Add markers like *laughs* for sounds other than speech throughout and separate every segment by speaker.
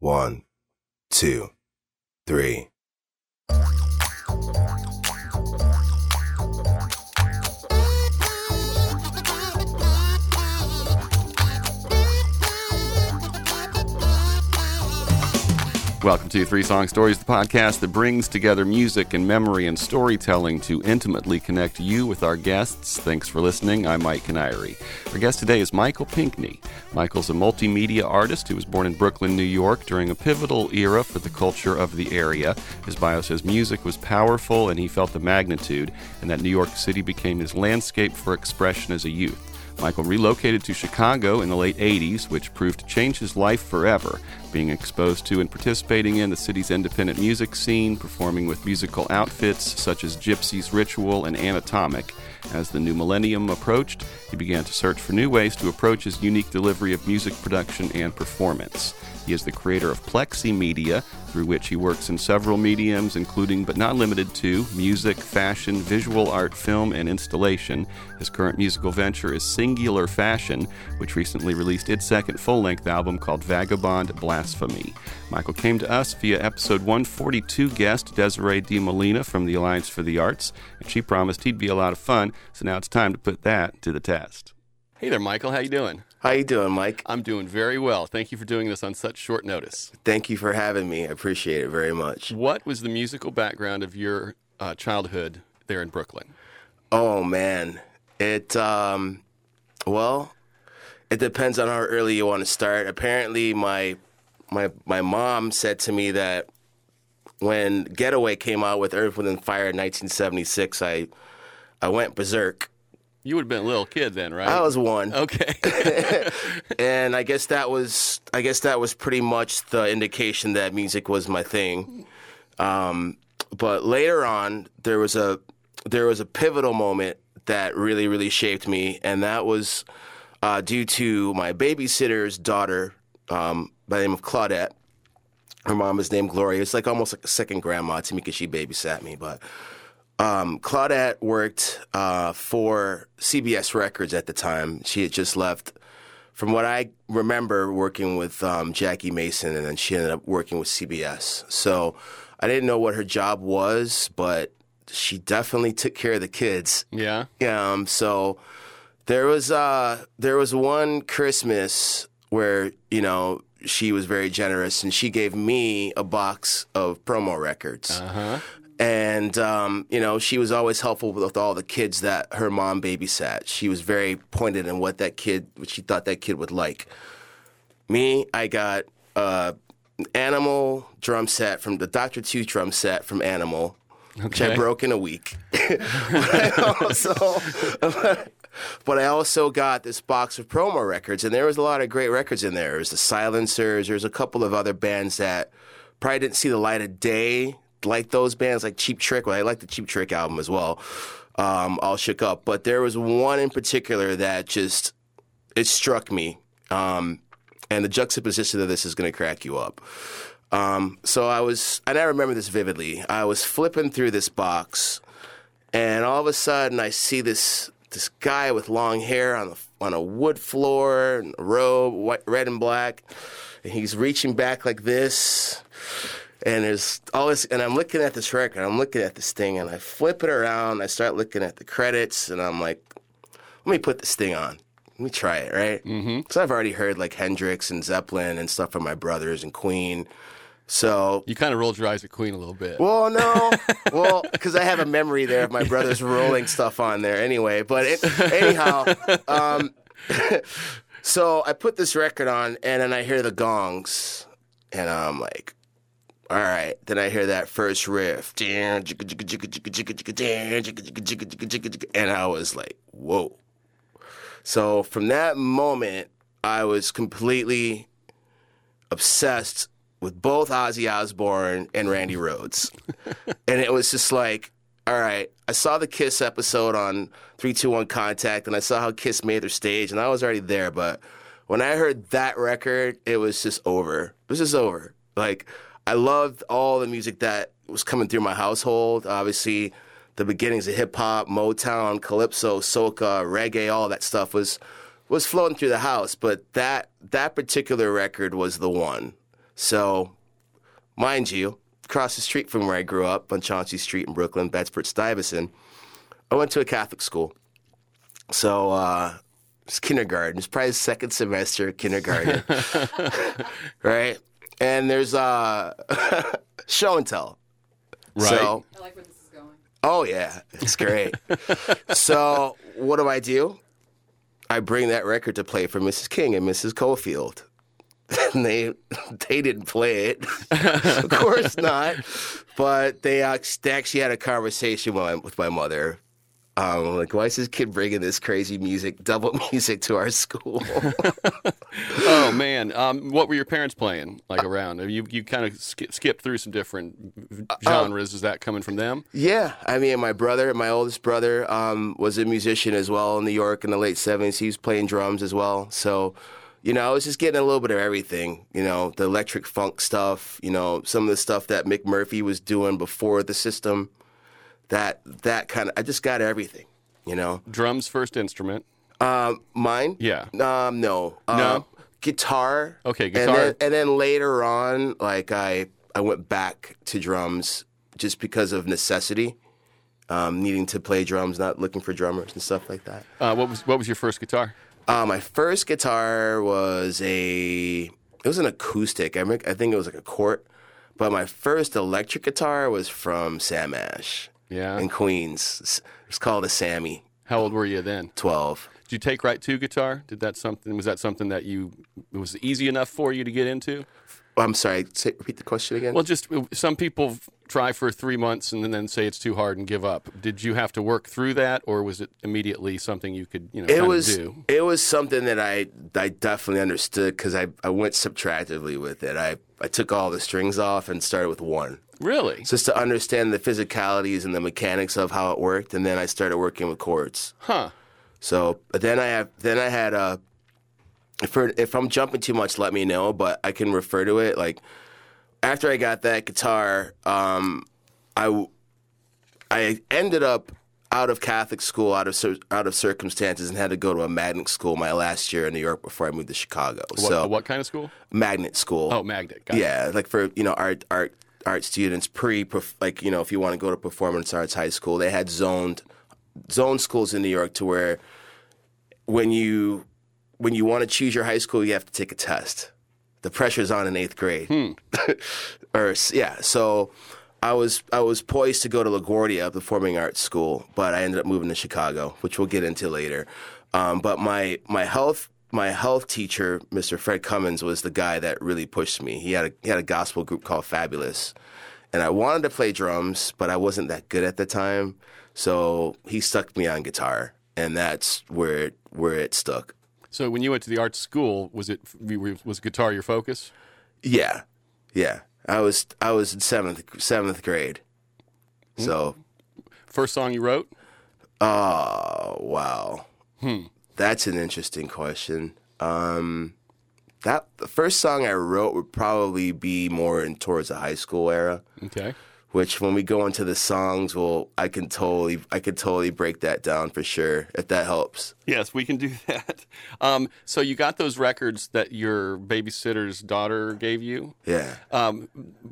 Speaker 1: One, two, three.
Speaker 2: Welcome to Three Song Stories, the podcast that brings together music and memory and storytelling to intimately connect you with our guests. Thanks for listening. I'm Mike Canary. Our guest today is Michael Pinckney. Michael's a multimedia artist who was born in Brooklyn, New York during a pivotal era for the culture of the area. His bio says music was powerful and he felt the magnitude, and that New York City became his landscape for expression as a youth. Michael relocated to Chicago in the late 80s, which proved to change his life forever, being exposed to and participating in the city's independent music scene, performing with musical outfits such as Gypsy's Ritual and Anatomic. As the new millennium approached, he began to search for new ways to approach his unique delivery of music production and performance. He is the creator of Plexi Media, through which he works in several mediums, including but not limited to music, fashion, visual art, film, and installation. His current musical venture is Singular Fashion, which recently released its second full length album called Vagabond Blasphemy. Michael came to us via episode 142 guest Desiree De Molina from the Alliance for the Arts, and she promised he'd be a lot of fun, so now it's time to put that to the test. Hey there, Michael. How you doing?
Speaker 1: How are you doing, Mike?
Speaker 2: I'm doing very well. Thank you for doing this on such short notice.
Speaker 1: Thank you for having me. I appreciate it very much.
Speaker 2: What was the musical background of your uh, childhood there in Brooklyn?
Speaker 1: Oh man, it um, well, it depends on how early you want to start. Apparently, my my my mom said to me that when Getaway came out with Earth, Wind and Fire in 1976, I I went berserk.
Speaker 2: You would have been a little kid then, right?
Speaker 1: I was one.
Speaker 2: Okay. *laughs*
Speaker 1: and I guess that was I guess that was pretty much the indication that music was my thing. Um, but later on, there was a there was a pivotal moment that really really shaped me, and that was uh, due to my babysitter's daughter um, by the name of Claudette. Her mom is named Gloria. It's like almost like a second grandma to me because she babysat me, but. Um, Claudette worked uh, for CBS Records at the time. She had just left. From what I remember, working with um, Jackie Mason, and then she ended up working with CBS. So I didn't know what her job was, but she definitely took care of the kids.
Speaker 2: yeah.
Speaker 1: Um, so there was uh, there was one Christmas where you know she was very generous, and she gave me a box of promo records.
Speaker 2: Uh huh.
Speaker 1: And um, you know, she was always helpful with all the kids that her mom babysat. She was very pointed in what that kid, what she thought that kid would like. Me, I got uh, an Animal drum set from the Doctor Two drum set from Animal, which I broke in a week. but *laughs* I *laughs* also, *laughs* but I also got this box of promo records, and there was a lot of great records in there. There was the Silencers. There's a couple of other bands that probably didn't see the light of day, like those bands, like Cheap Trick. Well, I like the Cheap Trick album as well. Um, all shook up, but there was one in particular that just it struck me. Um, and the juxtaposition of this is going to crack you up. Um, so I was, and I remember this vividly. I was flipping through this box, and all of a sudden I see this this guy with long hair on the on a wood floor, and a robe, white, red and black, and he's reaching back like this. And there's all this, and I'm looking at this record, I'm looking at this thing, and I flip it around. I start looking at the credits, and I'm like, let me put this thing on. Let me try it, right? Mm-hmm. So I've already heard like Hendrix and Zeppelin and stuff from my brothers and Queen. So
Speaker 2: You kind of rolled your eyes at Queen a little bit.
Speaker 1: well, no. *laughs* well, because I have a memory there of my brothers rolling stuff on there anyway. But it, anyhow, um, *laughs* so I put this record on, and then I hear the gongs, and I'm like, all right. Then I hear that first riff, and I was like, whoa. So from that moment, I was completely obsessed with both Ozzy Osbourne and Randy Rhoads. and it was just like, all right, I saw the Kiss episode on 321 Contact and I saw how Kiss made their stage and I was already there, but when I heard that record, it was just over. It was just over. Like I loved all the music that was coming through my household. Obviously, the beginnings of hip hop, Motown, calypso, soca, reggae, all that stuff was was flowing through the house. But that that particular record was the one. So, mind you, across the street from where I grew up on Chauncey Street in Brooklyn, Bedford Stuyvesant, I went to a Catholic school. So, uh, it's kindergarten. It's probably second semester of kindergarten, *laughs* right? And there's uh, *laughs* show and tell.
Speaker 3: Right.
Speaker 1: So,
Speaker 4: I like where this is going.
Speaker 1: oh yeah, it's great. *laughs* so, what do I do? I bring that record to play for Mrs. King and Mrs. Cofield. *laughs* And they they didn't play it, of course not. But they, act- they actually had a conversation with my, with my mother. Um, like, why is this kid bringing this crazy music, *laughs* double music, to our school? *laughs*
Speaker 3: oh man, um, what were your parents playing like around? You you kind of sk- skipped through some different
Speaker 1: Uh,
Speaker 3: genres. Is that coming from them?
Speaker 1: Yeah, I mean, my brother, my oldest brother, um, was a musician as well in New York in the late '70s. He was playing drums as well. So, you know, I was just getting a little bit of everything. You know, the electric funk stuff. You know, some of the stuff that Mick Murphy was doing before the system. That that kind of, I just got everything. You know,
Speaker 3: Drums first instrument.
Speaker 1: um, mine.
Speaker 3: Yeah.
Speaker 1: Um, no. Um,
Speaker 3: No?
Speaker 1: Guitar.
Speaker 3: Okay,
Speaker 1: And
Speaker 3: guitar.
Speaker 1: then, and then later on, like I, I went back to drums just because of necessity, um, needing to play drums, not looking for drummers and stuff like that.
Speaker 3: Uh, what was what was your first guitar?
Speaker 1: Uh, my first guitar was a, it was an acoustic. I think it was like a Cort, but my first electric guitar was from Sam Ash
Speaker 3: Yeah.
Speaker 1: in Queens. It's- called a Sammy
Speaker 3: How old were you then?
Speaker 1: 12.
Speaker 3: Did you take right to guitar? Did that something was that something that you it was easy enough for you to get into?
Speaker 1: I'm sorry, say, repeat the question again.
Speaker 3: Well, just some people try for three months and then say it's too hard and give up. Did you have to work through that, or was it immediately something you could you know
Speaker 1: it was
Speaker 3: do?
Speaker 1: it was something that I I definitely understood because I, I went subtractively with it. I, I took all the strings off and started with one
Speaker 3: Really?
Speaker 1: just to understand the physicalities and the mechanics of how it worked, and then I started working with chords.
Speaker 3: Huh?
Speaker 1: So but then I have then I had a if for, if I'm jumping too much, let me know. But I can refer to it like after I got that guitar, um, I I ended up out of Catholic school, out of out of circumstances, and had to go to a magnet school my last year in New York before I moved to Chicago.
Speaker 3: What,
Speaker 1: so
Speaker 3: what kind of school?
Speaker 1: magnet school.
Speaker 3: Oh, magnet. Got it.
Speaker 1: yeah, like for you know art art art students pre like you know if you want to go to performance arts high school, they had zoned zoned schools in New York to where when you when you want to choose your high school, you have to take a test. The pressure's on in eighth grade, hmm. *laughs* or yeah. So I was I was poised to go to LaGuardia Performing Arts School, but I ended up moving to Chicago, which we'll get into later. Um, but my my health my health teacher, Mr. Fred Cummins, was the guy that really pushed me. He had a he had a gospel group called Fabulous, and I wanted to play drums, but I wasn't that good at the time. So he stuck me on guitar, and that's where it, where it stuck.
Speaker 3: So when you went to the art school, was it was guitar your focus?
Speaker 1: Yeah, yeah. I was I was in seventh seventh grade. So,
Speaker 3: First song you wrote?
Speaker 1: oh wow, that's an interesting question. Um, that the first song I wrote would probably be more in towards the high school era.
Speaker 3: Okay.
Speaker 1: Which, when we go into the songs, well, I can totally I could totally break that down for sure if that helps.
Speaker 3: Yes, we can do *laughs* that. Um, so you got those records that your babysitter's daughter gave you.
Speaker 1: Yeah.
Speaker 3: Um,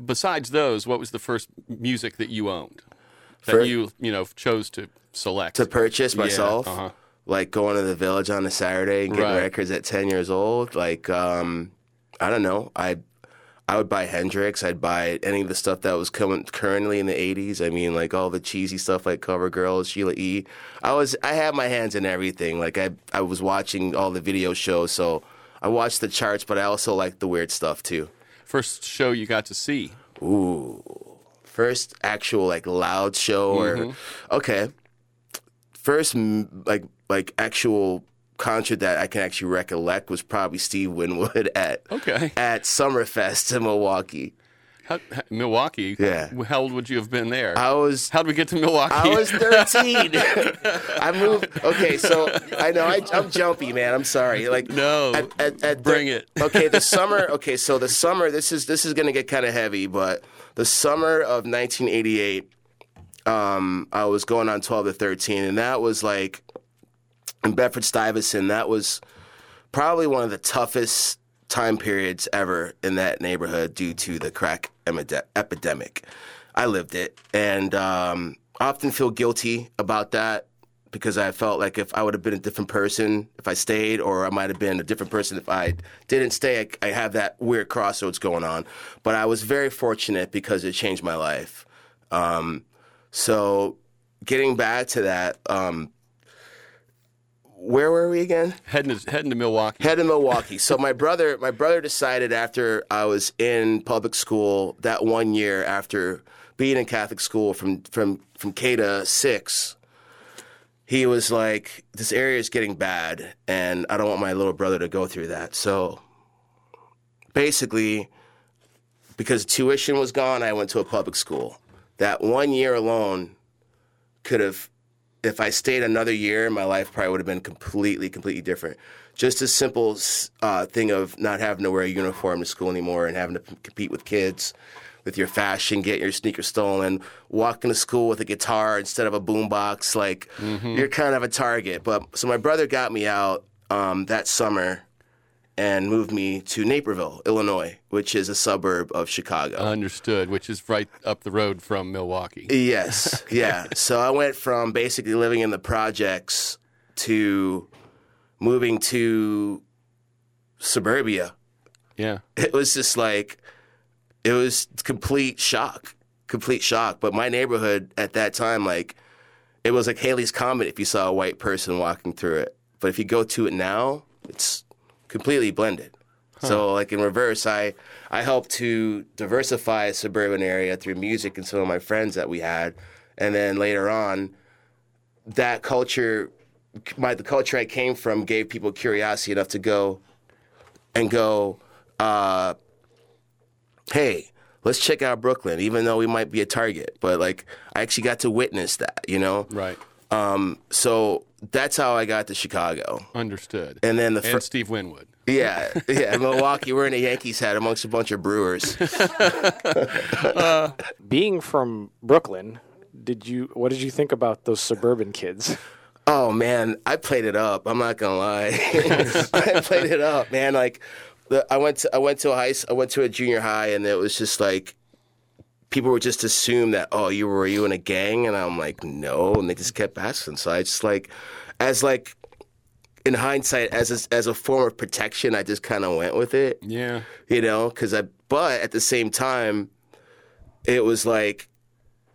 Speaker 3: besides those, what was the first music that you owned that
Speaker 1: Fir-
Speaker 3: you you know chose to select?
Speaker 1: to purchase myself.
Speaker 3: uh-huh.
Speaker 1: Like going to the village on a Saturday and getting
Speaker 3: Right.
Speaker 1: records at ten years old. Like um, I don't know. I I would buy Hendrix. I'd buy any of the stuff that was coming currently in the '80s. I mean, like all the cheesy stuff like Cover Girls, Sheila E. I was I had my hands in everything. Like I I was watching all the video shows, so I watched the charts, but I also liked the weird stuff too.
Speaker 3: First show you got to see.
Speaker 1: Ooh. First actual like loud show or
Speaker 3: Mm-hmm.
Speaker 1: okay. First like like actual concert that I can actually recollect was probably Steve Winwood *laughs* at
Speaker 3: Okay.
Speaker 1: at Summerfest in Milwaukee.
Speaker 3: How, how- Milwaukee.
Speaker 1: Yeah.
Speaker 3: How old would you have been there?
Speaker 1: I was
Speaker 3: How'd we get to Milwaukee?
Speaker 1: I was 13. *laughs* I moved. Okay, so I know I, I'm jumpy, man. I'm sorry. Like
Speaker 3: No,
Speaker 1: at, at, at
Speaker 3: bring
Speaker 1: the-
Speaker 3: it. *laughs*
Speaker 1: okay, the summer. Okay, so the summer. This is this is gonna get kind of heavy, but the summer of 1988, um, I was going on 12 to 13, and that was like in Bedford Stuyvesant. That was probably one of the toughest time periods ever in that neighborhood due to the crack epidemic. I lived it, and um, I often feel guilty about that because I felt like if I would have been a different person if I stayed, or I might have been a different person if I didn't stay. I, I have that weird crossroads going on. But I was very fortunate because it changed my life. Um, so getting back to that, um, where were we again?
Speaker 3: Heading to, heading to Milwaukee.
Speaker 1: Head to Milwaukee. so my brother, my brother decided after I was in public school that one year after being in Catholic school from from from K to six, he was like, "This area is getting bad, and I don't want my little brother to go through that." So basically, because tuition was gone, I went to a public school. That one year alone could have if I stayed another year, my life probably would have been completely, completely different. Just a simple uh, thing of not having to wear a uniform to school anymore and having to compete with kids with your fashion, get your sneakers stolen, walking to school with a guitar instead of a boombox. Like mm-hmm. you're kind of a target. But so my brother got me out um, that summer and moved me to Naperville, Illinois, which is a suburb of Chicago.
Speaker 3: Understood, which is right up the road from Milwaukee.
Speaker 1: Yes, *laughs* yeah. so I went from basically living in the projects to moving to suburbia.
Speaker 3: Yeah.
Speaker 1: It was just like, it was complete shock, complete shock. But my neighborhood at that time, like, it was like Halley's Comet if you saw a white person walking through it. But if you go to it now, it's completely blended. Huh. So like in reverse, I I helped to diversify a suburban area through music and some of my friends that we had, and then later on, that culture, my the culture I came from gave people curiosity enough to go, and go, uh, hey, let's check out Brooklyn, even though we might be a target. But like I actually got to witness that, you know.
Speaker 3: Right.
Speaker 1: Um, so that's how I got to Chicago.
Speaker 3: Understood.
Speaker 1: And then the
Speaker 3: fir- and Steve Winwood.
Speaker 1: Yeah, yeah. *laughs* Milwaukee, we're in a Yankees hat amongst a bunch of Brewers. *laughs*
Speaker 4: uh, being from Brooklyn, did you? What did you think about those suburban kids?
Speaker 1: Oh man, I played it up. I'm not gonna lie. *laughs* I played it up, man. Like, the, I went to I went to a high I went to a junior high, and it was just like people would just assume that oh you were you in a gang and i'm like no and they just kept asking so i just like as like in hindsight as a, as a form of protection i just kind of went with it
Speaker 3: yeah
Speaker 1: you know because i but at the same time it was like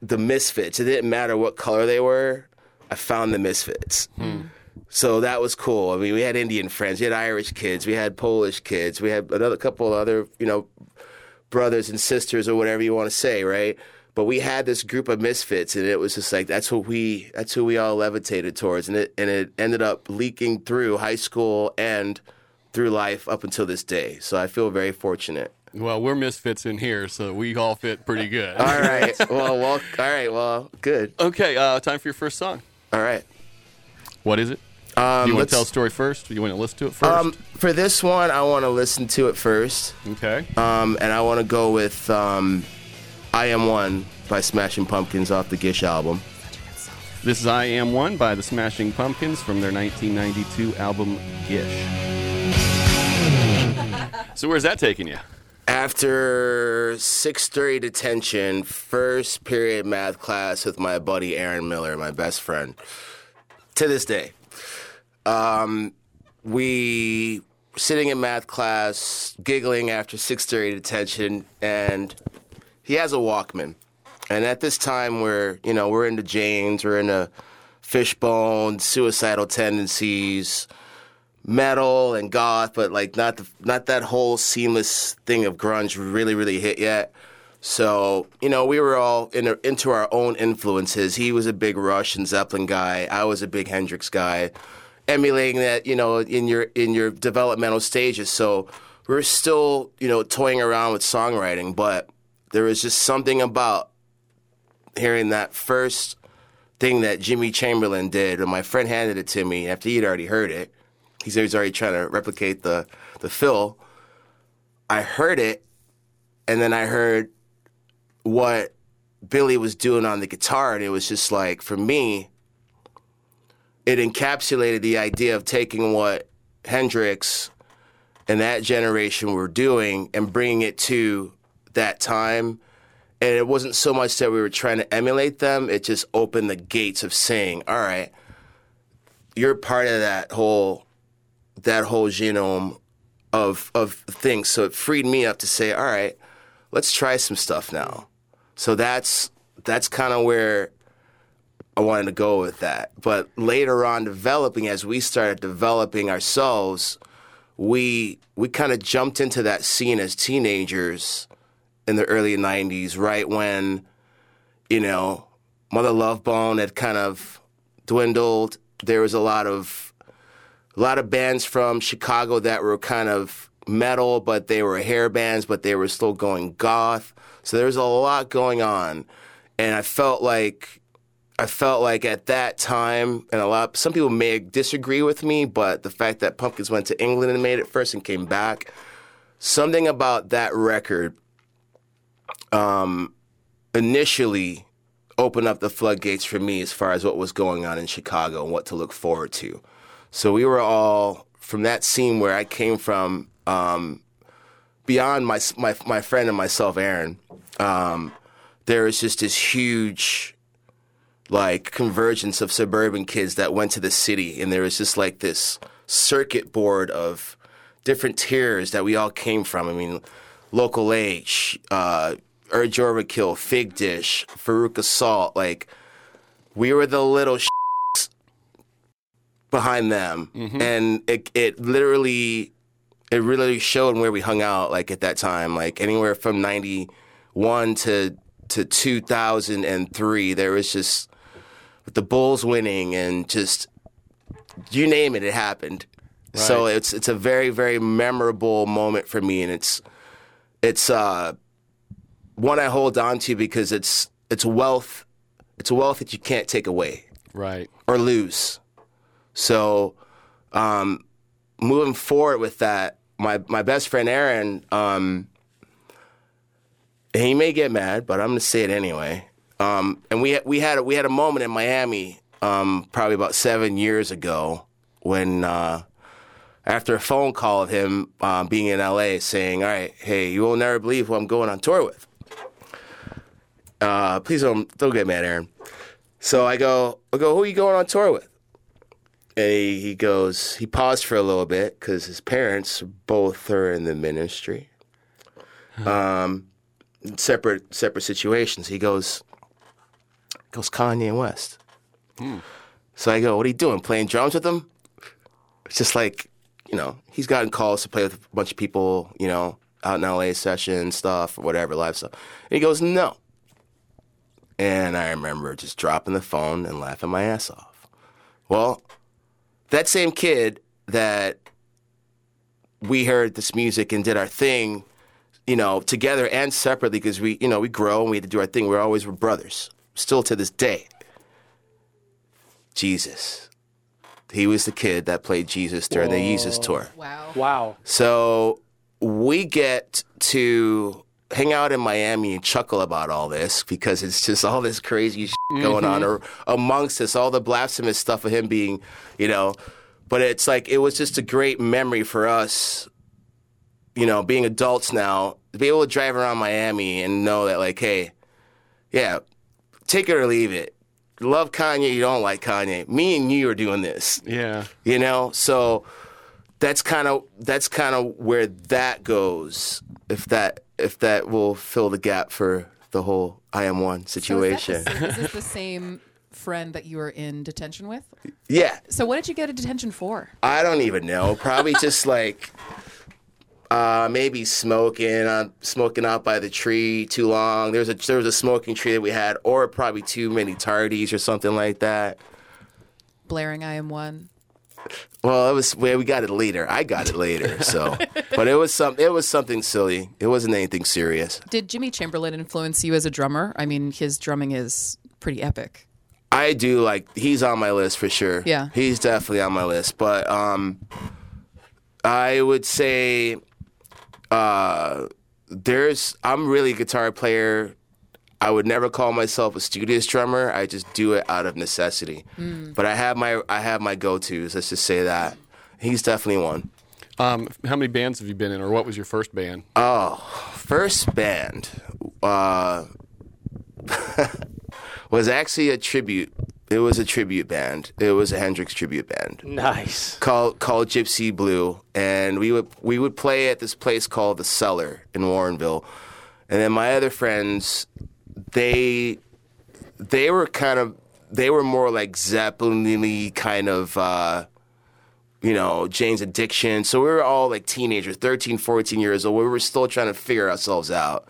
Speaker 1: the misfits it didn't matter what color they were i found the misfits hmm. So that was cool. I mean, we had Indian friends, we had Irish kids, we had Polish kids, we had another couple other, you know, brothers and sisters or whatever you want to say, right? But we had this group of misfits, and it was just like that's what we that's who we all levitated towards, and it and it ended up leaking through high school and through life up until this day. So I feel very fortunate.
Speaker 3: Well, we're misfits in here, so we all fit pretty good.
Speaker 1: all right. *laughs* Well, well, all right. Well, good.
Speaker 3: Okay. Uh, time for your first song.
Speaker 1: All right.
Speaker 3: What is it? Um, you want to tell a story first? you want to listen to it first?
Speaker 1: Um, for this one, I want to listen to it first.
Speaker 3: Okay.
Speaker 1: Um, and I want to go with um, "I Am One" by Smashing Pumpkins off the Gish album.
Speaker 3: This is "I Am One" by the Smashing Pumpkins from their 1992 album Gish. *laughs* so where's that taking you?
Speaker 1: After 6:30 detention, first period math class with my buddy Aaron Miller, my best friend. To this day, um, we sitting in math class, giggling after 6:30 detention, and he has a Walkman. And at this time, we're you know we're into James, we're into Fishbone, suicidal tendencies, metal and goth, but like not the not that whole seamless thing of grunge really really hit yet. So you know we were all in, into our own influences. He was a big Rush and Zeppelin guy. I was a big Hendrix guy emulating that, you know, in your in your developmental stages. So we're still, you know, toying around with songwriting, but there was just something about hearing that first thing that Jimmy Chamberlin did, and my friend handed it to me after he'd already heard it. He said he was already trying to replicate the the fill. I heard it, and then I heard what Billy was doing on the guitar, and it was just like for me, it encapsulated the idea of taking what Hendrix and that generation were doing and bringing it to that time. And it wasn't so much that we were trying to emulate them, it just opened the gates of saying, all right, you're part of that whole that whole genome of of things. So it freed me up to say, all right, let's try some stuff now. So that's that's kind of where I wanted to go with that. But later on, developing as we started developing ourselves, we we kind of jumped into that scene as teenagers in the early '90s, right when you know Mother Love Bone had kind of dwindled. There was a lot of a lot of bands from Chicago that were kind of metal, but they were hair bands, but they were still going goth. So there was a lot going on, and I felt like I felt like at that time, and a lot some people may disagree with me, but the fact that Pumpkins went to England and made it first and came back, something about that record, um, initially opened up the floodgates for me as far as what was going on in Chicago and what to look forward to. So we were all from that scene where I came from. Um, beyond my my my friend and myself, Aaron, um, there was just this huge like convergence of suburban kids that went to the city, and there was just like this circuit board of different tiers that we all came from. I mean, Local H, uh, Urge Overkill, Fig Dish, Farouk Assault, like we were the little *laughs* behind them, and it it literally it really showed where we hung out like at that time like anywhere from 91 to to 2003 there was just with the bulls winning and just you name it it happened so it's it's a very very memorable moment for me and it's it's uh one I hold on to because it's it's wealth it's wealth that you can't take away
Speaker 3: Right.
Speaker 1: or lose. So, um, moving forward with that, my my best friend Aaron, um, he may get mad, but I'm gonna say it anyway. Um, and we we had we had a moment in Miami, um, probably about seven years ago, when uh, after a phone call of him um, being in LA, saying, "All right, hey, you will never believe who I'm going on tour with." Uh, please don't don't get mad, Aaron. So I go, I go, who are you going on tour with? And he, he goes, he paused for a little bit because his parents both are in the ministry. Um, separate separate situations. He goes, goes Kanye West. Hmm. So I go, what are you doing? Playing drums with him? It's just like, you know, he's gotten calls to play with a bunch of people, you know, out in LA session stuff or whatever, live stuff. And he goes, no. And I remember just dropping the phone and laughing my ass off. Well, that same kid that we heard this music and did our thing, you know, together and separately because we, you know, we grow and we had to do our thing. We're always were brothers, still to this day. Jesus. He was the kid that played Jesus during the Jesus tour.
Speaker 5: Wow.
Speaker 4: Wow.
Speaker 1: So we get to hang out in Miami and chuckle about all this because it's just all this crazy shit mm-hmm. going on or amongst us, all the blasphemous stuff of him being, you know. But it's like it was just a great memory for us, you know, being adults now, to be able to drive around Miami and know that, like, hey, yeah, take it or leave it. Love Kanye, you don't like Kanye. Me and you are doing this
Speaker 3: Yeah.
Speaker 1: you know so that's kind of that's kind of where that goes if that if that will fill the gap for the whole i am one
Speaker 5: So is,
Speaker 1: situation
Speaker 5: that the, is this the same friend that you were in detention with?
Speaker 1: yeah
Speaker 5: So what did you go to detention for?
Speaker 1: i don't even know probably just like uh, maybe smoking, uh, smoking out by the tree too long. There was a there was a smoking tree that we had, or probably too many tardies or something like that.
Speaker 5: Blaring I am one.
Speaker 1: Well, it was well, we got it later. I got it later, so *laughs* but it was some it was something silly. It wasn't anything serious.
Speaker 5: Did Jimmy Chamberlin influence you as a drummer? I mean, his drumming is pretty epic.
Speaker 1: I do like he's on my list for sure.
Speaker 5: Yeah.
Speaker 1: he's definitely on my list. But um, I would say uh, there's I'm really a guitar player. I would never call myself a studious drummer. I just do it out of necessity. But I have my I have my go tos. Let's just say that he's definitely one.
Speaker 3: Um, how many bands have you been in, or what was your first band?
Speaker 1: Oh, first band uh, *laughs* was actually a tribute. It was a tribute band. It was a Hendrix tribute band
Speaker 4: Nice.
Speaker 1: called called Gypsy Blue, and we would we would play at this place called the Cellar in Warrenville, and then my other friends, they they were kind of they were more like Zeppelin-y kind of. Uh, you know, Jane's Addiction. So we were all like teenagers, 13, 14 years old. We were still trying to figure ourselves out.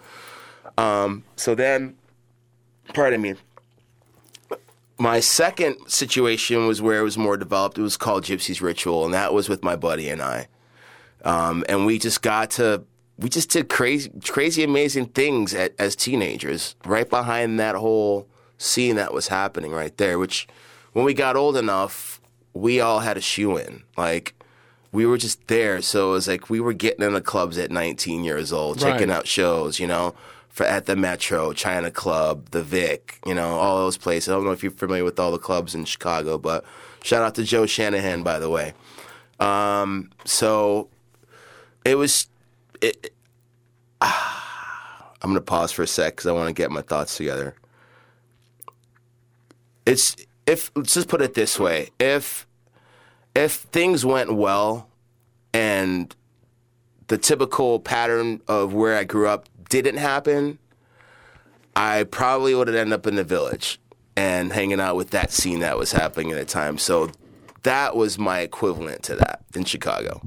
Speaker 1: Um, so then, pardon me, my second situation was where it was more developed. It was called Gypsy's Ritual, and that was with my buddy and I. Um, and we just got to, we just did crazy, crazy, amazing things at, as teenagers, right behind that whole scene that was happening right there. Which, when we got old enough, we all had a shoe in. Like, we were just there. So it was like we were getting in the clubs at 19 years old, checking
Speaker 3: Right.
Speaker 1: out shows, you know, for at the Metro, China Club, the Vic, you know, all those places. I don't know if you're familiar with all the clubs in Chicago, but shout out to Joe Shanahan, by the way. Um, so it was. It, I'm gonna pause for a sec because I want to get my thoughts together. It's if let's just put it this way: if if things went well and the typical pattern of where I grew up didn't happen, I probably would have ended up in the village and hanging out with that scene that was happening at the time. So that was my equivalent to that in Chicago.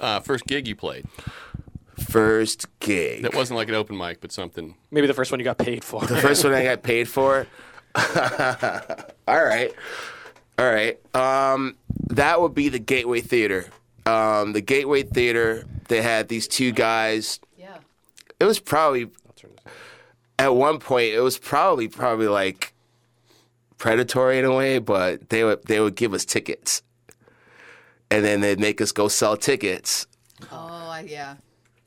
Speaker 3: Uh, first gig you played.
Speaker 1: First gig.
Speaker 3: That wasn't like an open mic, but something.
Speaker 4: Maybe the first one you got paid for.
Speaker 1: The first one I got paid for. *laughs* All right. All right. Um, that would be the Gateway Theater. Um, the Gateway Theater, they had these two guys.
Speaker 5: Yeah.
Speaker 1: It was probably, at one point, it was probably, probably like predatory in a way, but they would, they would give us tickets. And then they'd make us go sell tickets.
Speaker 5: Oh, yeah.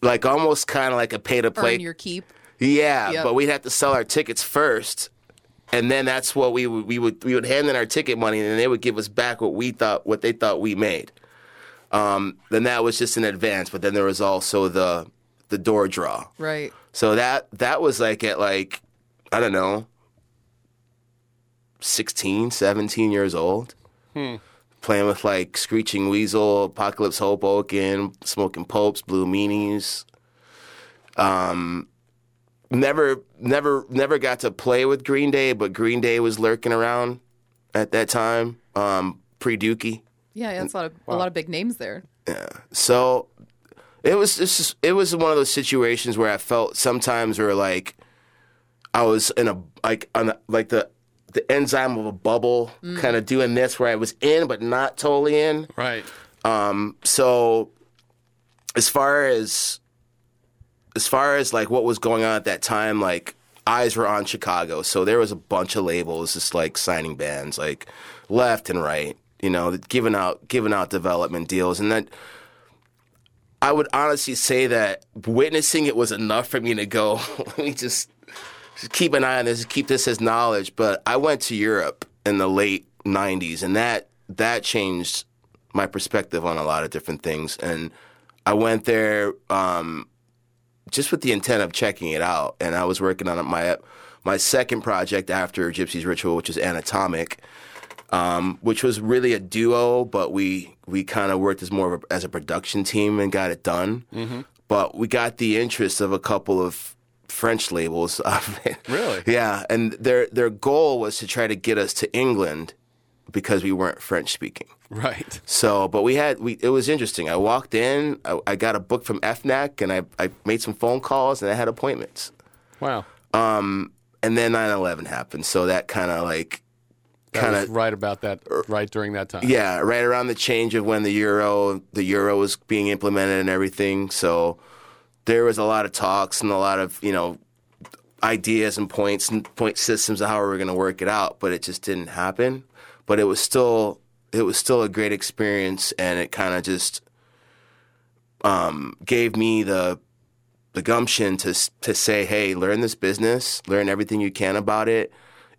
Speaker 1: Like almost kind of like a pay to play.
Speaker 5: Earn your keep.
Speaker 1: Yeah,
Speaker 5: Yep.
Speaker 1: but we'd have to sell our tickets first, and then that's what we would we would we would hand in our ticket money, and then they would give us back what we thought what they thought we made. Um, then that was just in advance, but then there was also the the door draw.
Speaker 5: Right.
Speaker 1: So that that was like at like I don't know 16, 17 years old. Playing with like Screeching Weasel, Apocalypse Hoboken, Smoking Popes, Blue Meanies. Um, never, never, never got to play with Green Day, but Green Day was lurking around at that time, um, pre Dookie.
Speaker 5: Yeah, yeah, that's a lot of a lot of big names there. Yeah.
Speaker 1: So it was just, it was one of those situations where I felt sometimes where like I was in a like on a, like the the enzyme of a bubble, kind of doing this where I was in but not totally in.
Speaker 3: Right.
Speaker 1: Um, so as far as as far as like what was going on at that time, like eyes were on Chicago. So there was a bunch of labels just like signing bands like left and right, you know, giving out giving out development deals and that I would honestly say that witnessing it was enough for me to go, *laughs* let me just, just keep an eye on this, keep this as knowledge. But I went to Europe in the late 90s, and that that changed my perspective on a lot of different things. And I went there um, just with the intent of checking it out. And I was working on my my second project after Gypsy's Ritual, which is Anatomic um, which was really a duo, but we we kind of worked as more of a, as a production team and got it done. But we got the interest of a couple of French labels. *laughs*
Speaker 3: Really?
Speaker 1: Yeah, and their their goal was to try to get us to England because we weren't French speaking.
Speaker 3: Right.
Speaker 1: So, but we had we. It was interesting. I walked in. I, I got a book from FNAC, and I I made some phone calls, and I had appointments.
Speaker 3: Wow.
Speaker 1: Um, And then 9/11 happened, so that kind of like kind of
Speaker 3: right about that. Right during that time.
Speaker 1: Yeah, right around the change of when the euro the euro was being implemented and everything. So there was a lot of talks and a lot of you know ideas and points and point systems of how we were going to work it out, but it just didn't happen. But it was still it was still a great experience, and it kind of just um, gave me the the gumption to to say, hey, learn this business, learn everything you can about it,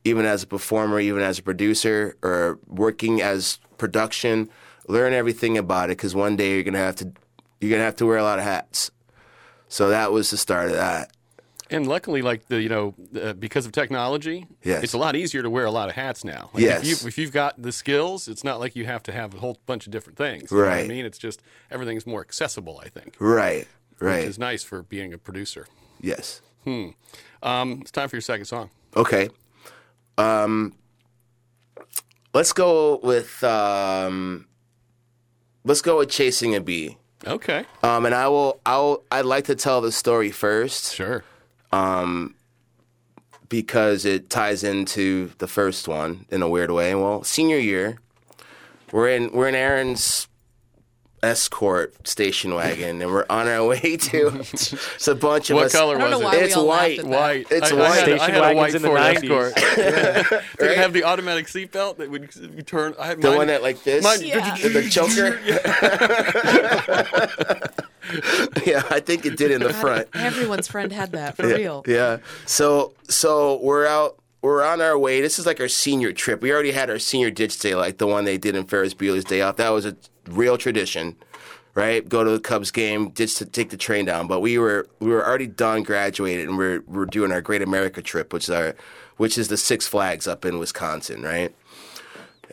Speaker 1: even as a performer, even as a producer, or working as production. learn everything about it because one day you're gonna have to you're gonna have to wear a lot of hats. So that was the start of that.
Speaker 3: And luckily, like the you know, uh, because of technology,
Speaker 1: Yes.
Speaker 3: it's a lot easier to wear a lot of hats now. Like
Speaker 1: Yes.
Speaker 3: If, you, if you've got the skills, it's not like you have to have a whole bunch of different things. What I mean, it's just everything's more accessible. I think,
Speaker 1: Right. Right.
Speaker 3: which is nice for being a producer.
Speaker 1: yes.
Speaker 3: Um, it's time for your second song.
Speaker 1: Okay. Um, let's go with um, let's go with chasing a bee.
Speaker 3: Okay,
Speaker 1: Um, and I will. I'll. I'd like to tell the story first
Speaker 3: sure.
Speaker 1: Um, because it ties into the first one in a weird way. Well, senior year, we're in we're in Aaron's escort station wagon, and we're on our way to. *laughs* it's a bunch of
Speaker 3: What
Speaker 1: us.
Speaker 3: color
Speaker 5: I don't know
Speaker 3: was it?
Speaker 1: It's white.
Speaker 3: White.
Speaker 1: It's
Speaker 3: I,
Speaker 1: white.
Speaker 3: I had, I
Speaker 4: Station
Speaker 3: had a white
Speaker 4: wagons in the
Speaker 3: Ford
Speaker 4: 90s.
Speaker 3: Escort. *laughs* Did it have the automatic seatbelt that would turn? I had
Speaker 1: The
Speaker 3: mine-
Speaker 1: one that like this,
Speaker 3: Mine-
Speaker 5: Yeah.
Speaker 1: the choker. *laughs* yeah, I think it did in the front.
Speaker 5: Everyone's friend had that for
Speaker 1: yeah,
Speaker 5: real.
Speaker 1: Yeah. So so we're out. We're on our way. This is like our senior trip. We already had our senior ditch day, like the one they did in Ferris Bueller's Day Off. That was a real tradition, right? Go to the Cubs game, just to take the train down. But we were we were already done, graduated, and we're we're doing our Great America trip, which is our which is the Six Flags up in Wisconsin, right?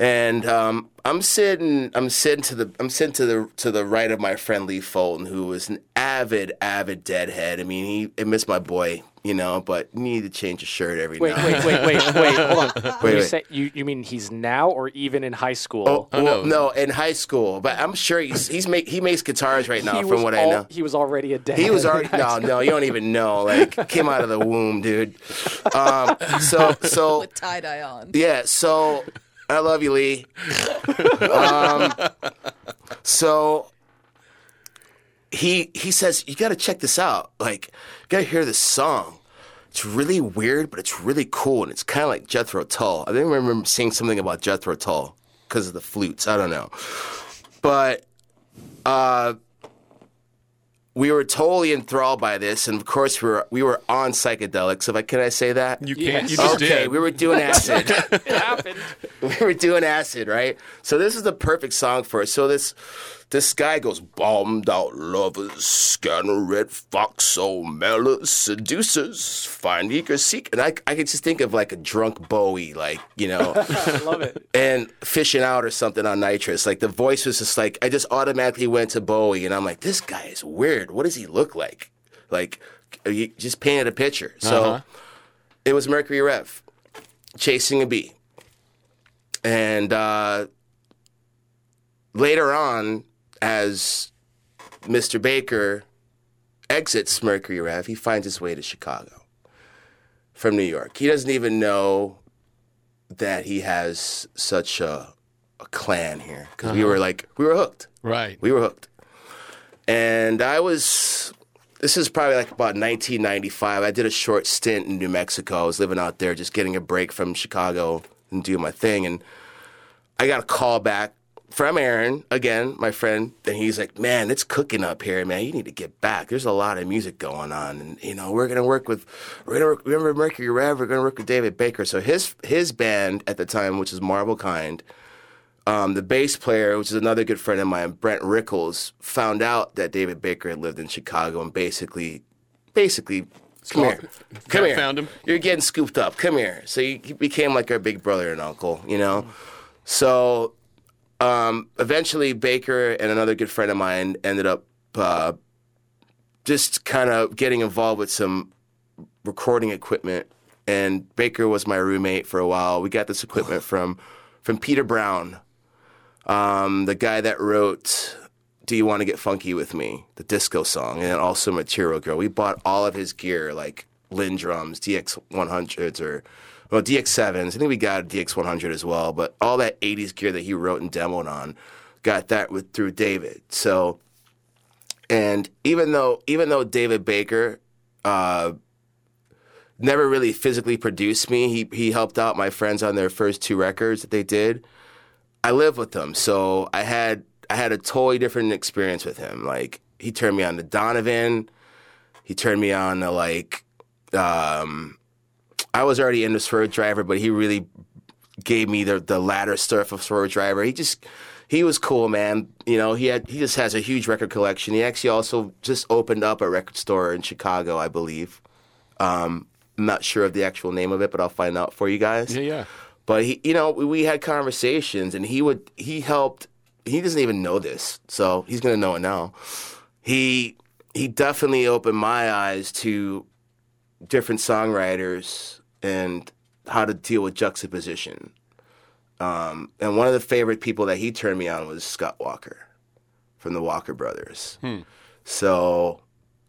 Speaker 1: And um, I'm sitting, I'm sitting to the, I'm sitting to the to the right of my friend Lee Fulton, who was an avid, avid deadhead. I mean, he, I miss my boy, you know, but you need to change his shirt every
Speaker 4: Wait,
Speaker 1: now.
Speaker 4: wait, wait, wait, wait. Hold on. *laughs*
Speaker 1: Wait,
Speaker 4: you,
Speaker 1: wait.
Speaker 4: Say, you you mean he's now or even in high school?
Speaker 1: Oh,
Speaker 3: Oh,
Speaker 1: well,
Speaker 3: no.
Speaker 1: no, in high school, but I'm sure he's he's make he makes guitars right now,
Speaker 4: he
Speaker 1: from
Speaker 4: was
Speaker 1: what I know.
Speaker 4: He was already a dad.
Speaker 1: He was already no, no. You don't even know. Like came out of the womb, dude. Um, so *laughs* so
Speaker 5: With tie dye on.
Speaker 1: Yeah, so I love you, Lee. um, so he he says you got to check this out. Like, you got to hear this song. It's really weird, but it's really cool, and it's kind of like Jethro Tull. I think I remember seeing something about Jethro Tull because of the flutes. I don't know, but uh, we were totally enthralled by this, and of course we were we were on psychedelics. If I can I say that?
Speaker 3: You can't.
Speaker 4: Yes.
Speaker 3: You just
Speaker 1: okay,
Speaker 3: did.
Speaker 1: we were doing acid. *laughs*
Speaker 4: It happened. *laughs*
Speaker 1: we were doing acid, right? So this is the perfect song for it. So this this guy goes bombed out lovers, scanner red fox, so mellors, seducers, find eager seek, and I I could just think of like a drunk Bowie, like you know, *laughs*
Speaker 4: I love it.
Speaker 1: and fishing out or something on nitrous. Like the voice was just like I just automatically went to Bowie, and I'm like, this guy is weird. What does he look like? Like you just painted a picture. So
Speaker 3: Uh-huh.
Speaker 1: it was Mercury Rev, chasing a bee. And uh, later on, as Mr. Baker exits Mercury Rev, he finds his way to Chicago from New York. He doesn't even know that he has such a, a clan here because we uh-huh. were like, we were hooked.
Speaker 3: right.
Speaker 1: We were hooked. And I was, this is probably like about 1995. I did a short stint in New Mexico. I was living out there just getting a break from Chicago and doing my thing. And I got a call back from Aaron, again, my friend. And he's like, man, it's cooking up here, man. You need to get back. There's a lot of music going on. And, you know, we're going to work with, we're to work, remember Mercury Rev? We're going to work with David Baker. So his, his band at the time, which is Marble Kind, um, the bass player, which is another good friend of mine, Brent Rickles, found out that David Baker had lived in Chicago and basically, basically, come here, come here,
Speaker 3: found him.
Speaker 1: You're getting scooped up. Come here. So he, he became like our big brother and uncle, you know. So um, eventually, Baker and another good friend of mine ended up uh, just kind of getting involved with some recording equipment. And Baker was my roommate for a while. We got this equipment *sighs* from from Peter Brown, um, the guy that wrote "Do You Want to Get Funky with Me," the disco song, and also Material Girl. We bought all of his gear, like Linn drums, DX 100s, or well DX 7s. I think we got a DX 100 as well. But all that 80s gear that he wrote and demoed on, got that with through David. So, and even though even though David Baker. Uh, never really physically produced me. He he helped out my friends on their first two records that they did. I lived with them, so I had I had a totally different experience with him. Like he turned me on to Donovan. He turned me on to like um I was already into Swervedriver, but he really gave me the the latter stuff of Swervedriver. He just he was cool, man. You know, he had he just has a huge record collection. He actually also just opened up a record store in Chicago, I believe. Um, I'm not sure of the actual name of it, but I'll find out for you guys.
Speaker 3: Yeah, yeah.
Speaker 1: But he, you know, we, we had conversations, and he would he helped. He doesn't even know this, so he's gonna know it now. He he definitely opened my eyes to different songwriters and how to deal with juxtaposition. Um, and one of the favorite people that he turned me on was Scott Walker from the Walker Brothers. So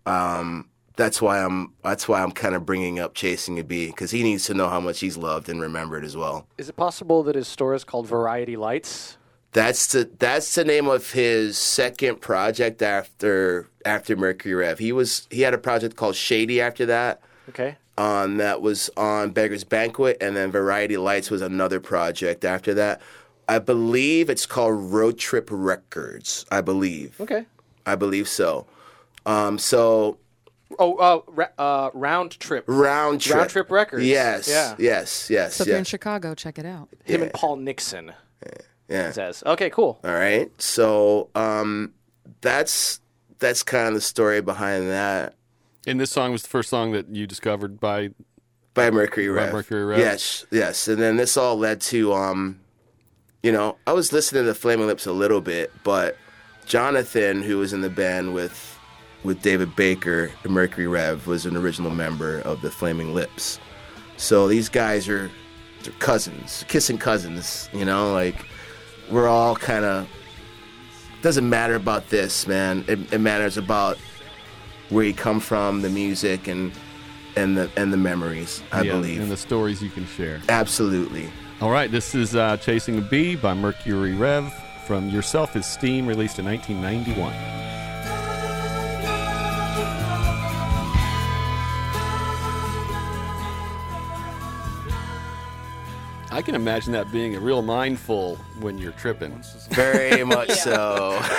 Speaker 1: um, that's why I'm that's why I'm kind of bringing up Chasing a Bee because he needs to know how much he's loved and remembered as well.
Speaker 4: Is it possible that his store is called Variety Lights?
Speaker 1: That's the that's the name of his second project after after Mercury Rev. He was he had a project called Shady after that.
Speaker 4: Okay.
Speaker 1: Um, that was on Beggar's Banquet, and then Variety Lights was another project after that. I believe it's called Road Trip Records. I believe.
Speaker 4: Okay.
Speaker 1: I believe so. Um, so
Speaker 4: Oh, uh, ra- uh, round trip.
Speaker 1: round trip.
Speaker 4: Round Trip Records.
Speaker 1: Yes.
Speaker 4: Yeah.
Speaker 1: Yes. Yes.
Speaker 5: So if you're in. Chicago, check it out.
Speaker 4: Him and Paul Nixon.
Speaker 1: Yeah.
Speaker 4: It says. Okay, cool.
Speaker 1: All right. So um, that's that's kind of the story behind that.
Speaker 3: And this song was the first song that you discovered by.
Speaker 1: by Mercury Rev.
Speaker 3: By Mercury Rev.
Speaker 1: Yes, yes. And then this all led to, um, you know, I was listening to the Flaming Lips a little bit, but Jonathan, who was in the band with with David Baker, the Mercury Rev, was an original member of the Flaming Lips. So these guys are they're cousins, kissing cousins. You know, like we're all kind of. Doesn't matter about this, man. It, it matters about where you come from, the music, and and the and the memories. I
Speaker 3: Yeah,
Speaker 1: believe.
Speaker 3: And the stories you can share.
Speaker 1: Absolutely.
Speaker 3: All right, this is uh, Chasing a Bee by Mercury Rev from Yerself is Steam, released in 1991. I can imagine that being a real mindful when you're tripping.
Speaker 1: Very *laughs* much so. *laughs*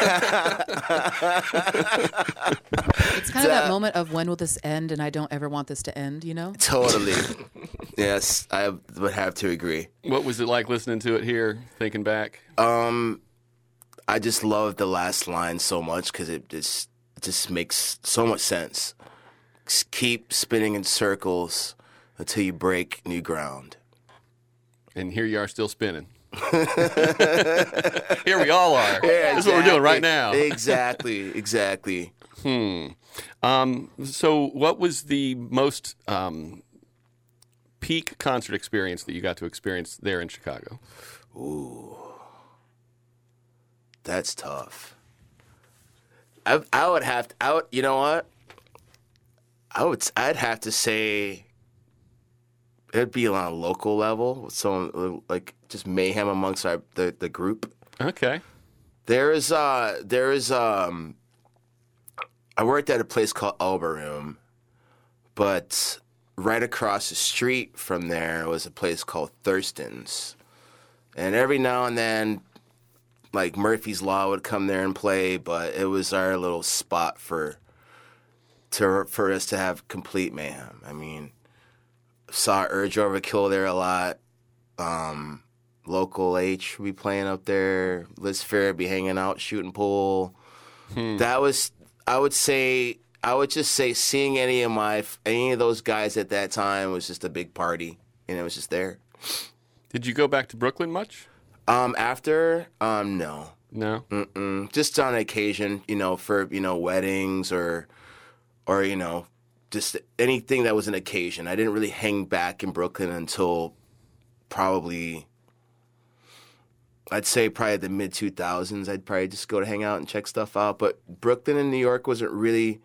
Speaker 5: It's kind of that moment of when will this end, and I don't ever want this to end. You know?
Speaker 1: totally. *laughs* Yes, I would have to agree.
Speaker 3: What was it like listening to it here, thinking back?
Speaker 1: Um, I just love the last line so much because it just it just makes so much sense. Just keep spinning in circles until you break new ground.
Speaker 3: And here you are still spinning. *laughs* here we all are. That's what we're doing right now.
Speaker 1: Exactly. Exactly.
Speaker 3: Um, so, what was the most um, peak concert experience that you got to experience there in Chicago?
Speaker 1: Ooh, that's tough. I I would have to, I would, you know what? I would I'd have to say it'd be on a local level, so like just mayhem amongst our the, the group.
Speaker 3: Okay.
Speaker 1: There is uh there is um I worked at a place called Elbo Room, but right across the street from there was a place called Thurston's. And every now and then like Murphy's Law would come there and play, but it was our little spot for to for us to have complete mayhem. I mean, saw Urge Overkill there a lot. Um, Local H would be playing up there. Liz Phair be hanging out, shooting pool. That was, I would say, I would just say, seeing any of my any of those guys at that time was just a big party, and it was just there.
Speaker 3: Did you go back to Brooklyn much?
Speaker 1: Um, after, um, no.
Speaker 3: No.
Speaker 1: Mm, just on occasion, you know, for you know weddings or, or you know, just anything that was an occasion. I didn't really hang back in Brooklyn until probably, I'd say probably the mid two thousands. I'd probably just go to hang out and check stuff out. But Brooklyn and New York wasn't really.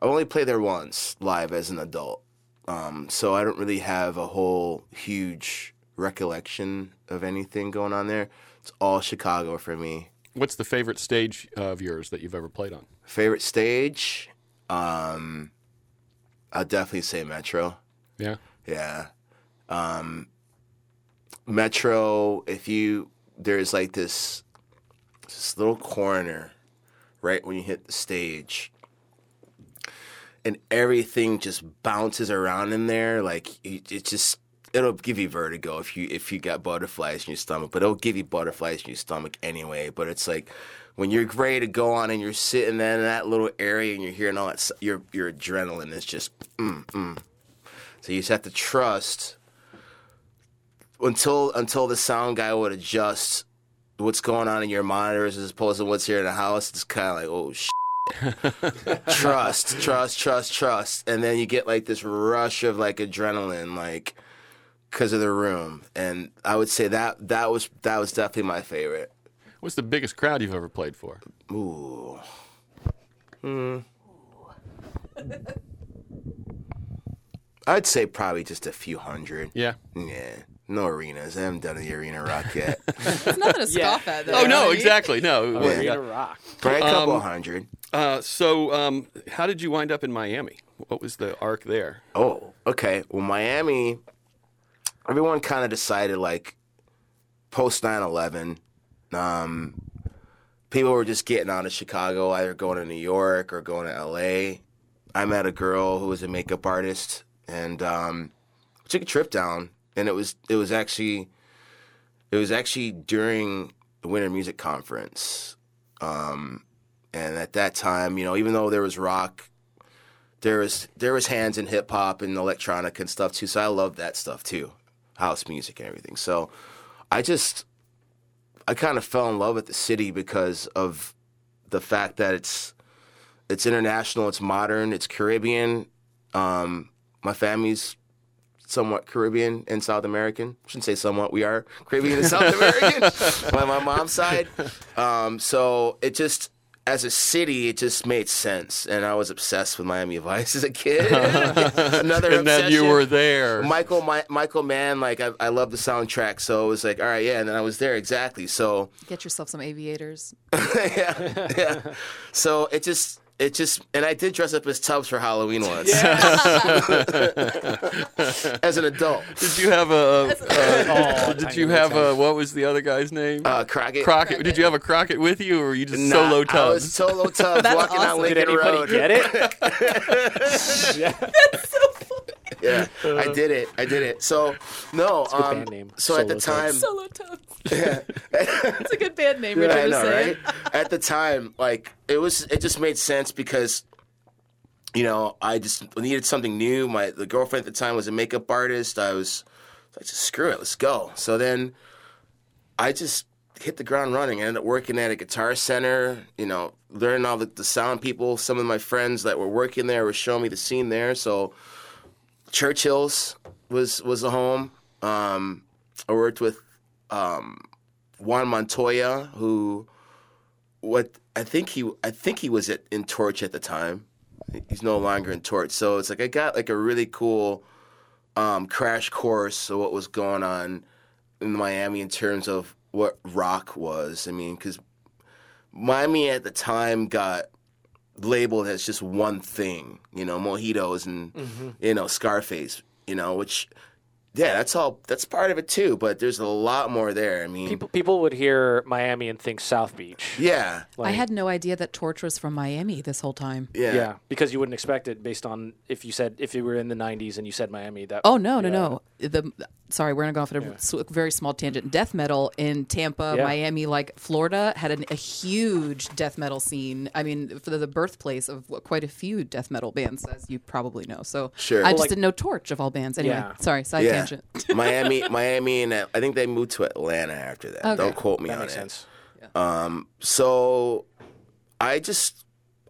Speaker 1: I only played there once live as an adult, um, so I don't really have a whole huge recollection of anything going on there. It's all Chicago for me.
Speaker 3: What's the favorite stage of yours that you've ever played on?
Speaker 1: Favorite stage? Um, I'll definitely say Metro.
Speaker 3: Yeah.
Speaker 1: Yeah. Um, Metro, if you, there's like this, this little corner right when you hit the stage. And everything just bounces around in there. Like, it just, it'll give you vertigo if you if you got butterflies in your stomach, but it'll give you butterflies in your stomach anyway. But it's like when you're ready to go on and you're sitting there in that little area and you're hearing all that, your your adrenaline is just mm, mm. So you just have to trust until until the sound guy would adjust what's going on in your monitors as opposed to what's here in the house. It's kind of like oh. Shit. *laughs* trust, trust, trust, trust, and then you get like this rush of like adrenaline, like because of the room. And I would say that that was that was definitely my favorite.
Speaker 3: What's the biggest crowd you've ever played for?
Speaker 1: Ooh. Hmm. I'd say probably just a few hundred.
Speaker 3: Yeah.
Speaker 1: Yeah. No arenas. I haven't done the arena rock yet. *laughs*
Speaker 5: It's nothing to
Speaker 4: Yeah.
Speaker 5: scoff at. Though,
Speaker 3: Oh no,
Speaker 5: right?
Speaker 3: exactly. No.
Speaker 4: Arena Rock.
Speaker 1: Probably a couple
Speaker 3: Um,
Speaker 1: hundred.
Speaker 3: Uh, so, um, how did you wind up in Miami? What was the arc there?
Speaker 1: Oh, okay. Well, Miami, everyone kind of decided like post 9 11, um, people were just getting out of Chicago, either going to New York or going to LA. I met a girl who was a makeup artist and um, took a trip down, and it was it was actually it was actually during the Winter Music Conference. Um, and at that time, you know, even though there was rock there was there was hands in hip hop and electronic and stuff too. So I loved that stuff too, house music and everything. So I just I kind of fell in love with the city because of the fact that it's it's international, it's modern, it's Caribbean. Um, my family's somewhat Caribbean and South American. I shouldn't say somewhat. We are Caribbean and South American. *laughs* on my mom's side. Um, so it just as a city, it just made sense, and I was obsessed with Miami Vice as a kid. *laughs* Another
Speaker 3: and then you were there.
Speaker 1: Michael, my, Michael Mann, like I, I love the soundtrack, so it was like, all right, yeah, and then I was there exactly. So
Speaker 5: Get yourself some aviators. *laughs*
Speaker 1: yeah, yeah. So it just, it just, and I did dress up as Tubbs for Halloween *laughs* once *laughs* as an adult.
Speaker 3: Did you have a?
Speaker 4: Oh,
Speaker 3: did you have a? What was the other guy's name?
Speaker 1: Uh, Crockett.
Speaker 3: Crockett. Did you have a Crockett with you, or were you just
Speaker 1: Nah,
Speaker 3: solo
Speaker 1: I was
Speaker 3: Tubbs?
Speaker 1: solo Tubbs walking down
Speaker 5: awesome.
Speaker 4: Did
Speaker 1: Lincoln
Speaker 4: anybody
Speaker 1: Road.
Speaker 4: get it? *laughs* yeah.
Speaker 1: Yeah, I did it. I did it. So no,
Speaker 4: a good
Speaker 1: um,
Speaker 4: band name,
Speaker 1: so at the time,
Speaker 4: Tubbs.
Speaker 5: Solo Tubbs. it's a good band name.
Speaker 1: Yeah, I know,
Speaker 5: say.
Speaker 1: right? At the time, like it was, it just made sense because, you know, I just needed something new. My the girlfriend at the time was a makeup artist. I was like, just screw it, let's go. So then, I just hit the ground running. I ended up working at a guitar center. You know, learning all the, the sound people. Some of my friends that were working there were showing me the scene there. So, Churchill's was was a home. Um, I worked with um, Juan Montoya, who what I think he I think he was at in Torche at the time. He's no longer in Torche, so it's like I got like a really cool um, crash course of what was going on in Miami in terms of what rock was. I mean, because Miami at the time got labeled as just one thing, you know, mojitos and mm-hmm. you know Scarface, you know, which yeah, that's all. That's part of it too. But there's a lot more there. I mean,
Speaker 4: People, people would hear Miami and think South Beach.
Speaker 1: yeah,
Speaker 5: I had no idea that Torche was from Miami this whole time.
Speaker 1: yeah,
Speaker 4: Yeah, because you wouldn't expect it based on if you said if you were in the '90s and you said Miami. That
Speaker 5: Oh no, no, no. The sorry, we're gonna go off at a s- very small tangent. Death metal in Tampa,
Speaker 4: Yeah.
Speaker 5: Miami, like Florida, had an, a huge death metal scene. I mean, for the, the birthplace of what, quite a few death metal bands, as you probably know. So
Speaker 1: Sure.
Speaker 5: I
Speaker 1: Well,
Speaker 5: just
Speaker 4: like-
Speaker 5: didn't know Torche of all bands. Anyway,
Speaker 4: Yeah.
Speaker 5: sorry, side
Speaker 1: yeah.
Speaker 5: tangent. *laughs*
Speaker 1: Miami, *laughs* Miami, and I think they moved to Atlanta after that.
Speaker 5: Okay.
Speaker 1: Don't quote me
Speaker 4: That
Speaker 1: on
Speaker 4: makes
Speaker 1: it.
Speaker 4: sense.
Speaker 1: Um, so, I just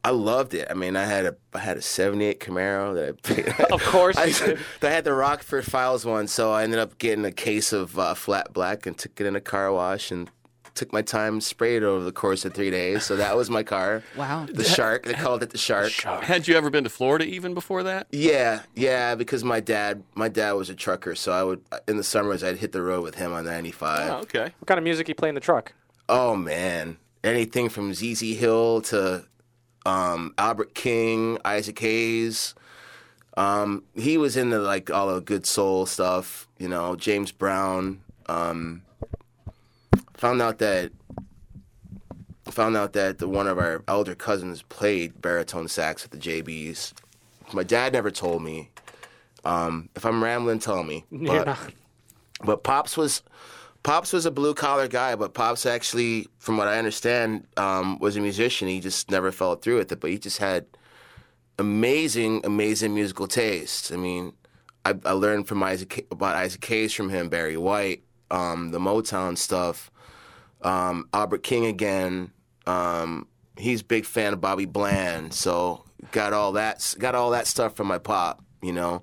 Speaker 1: I loved it. I mean, I had a I had a '78 Camaro that I *laughs* paid.
Speaker 4: Of course
Speaker 1: I. *laughs* I had the Rockford Files one, so I ended up getting a case of uh, flat black and took it in a car wash and took my time sprayed it over the course of three days. So that was my car. *laughs*
Speaker 5: Wow.
Speaker 1: The Shark. They called it the Shark.
Speaker 3: Had you ever been to Florida even before that?
Speaker 1: Yeah, yeah, because my dad, my dad was a trucker, so I would in the summers I'd hit the road with him on 95.
Speaker 3: Oh, okay.
Speaker 4: What kind of music you play in the truck?
Speaker 1: Oh man, anything from ZZ Hill to um, Albert King, Isaac Hayes. Um, he was into like all the good soul stuff, you know, James Brown. Um, found out that found out that the, one of our elder cousins played baritone sax at the JBs. My dad never told me. Um, if I'm rambling, tell me. *laughs* But,
Speaker 4: not-
Speaker 1: but Pops was Pops was a blue collar guy, but Pops actually, from what I understand, um, was a musician. He just never followed through with it, but he just had amazing, amazing musical taste. I mean, I, I learned from Isaac about Isaac Hayes from him, Barry White, um, the Motown stuff, um, Albert King again. Um, he's a big fan of Bobby Bland, so got all that got all that stuff from my pop. You know,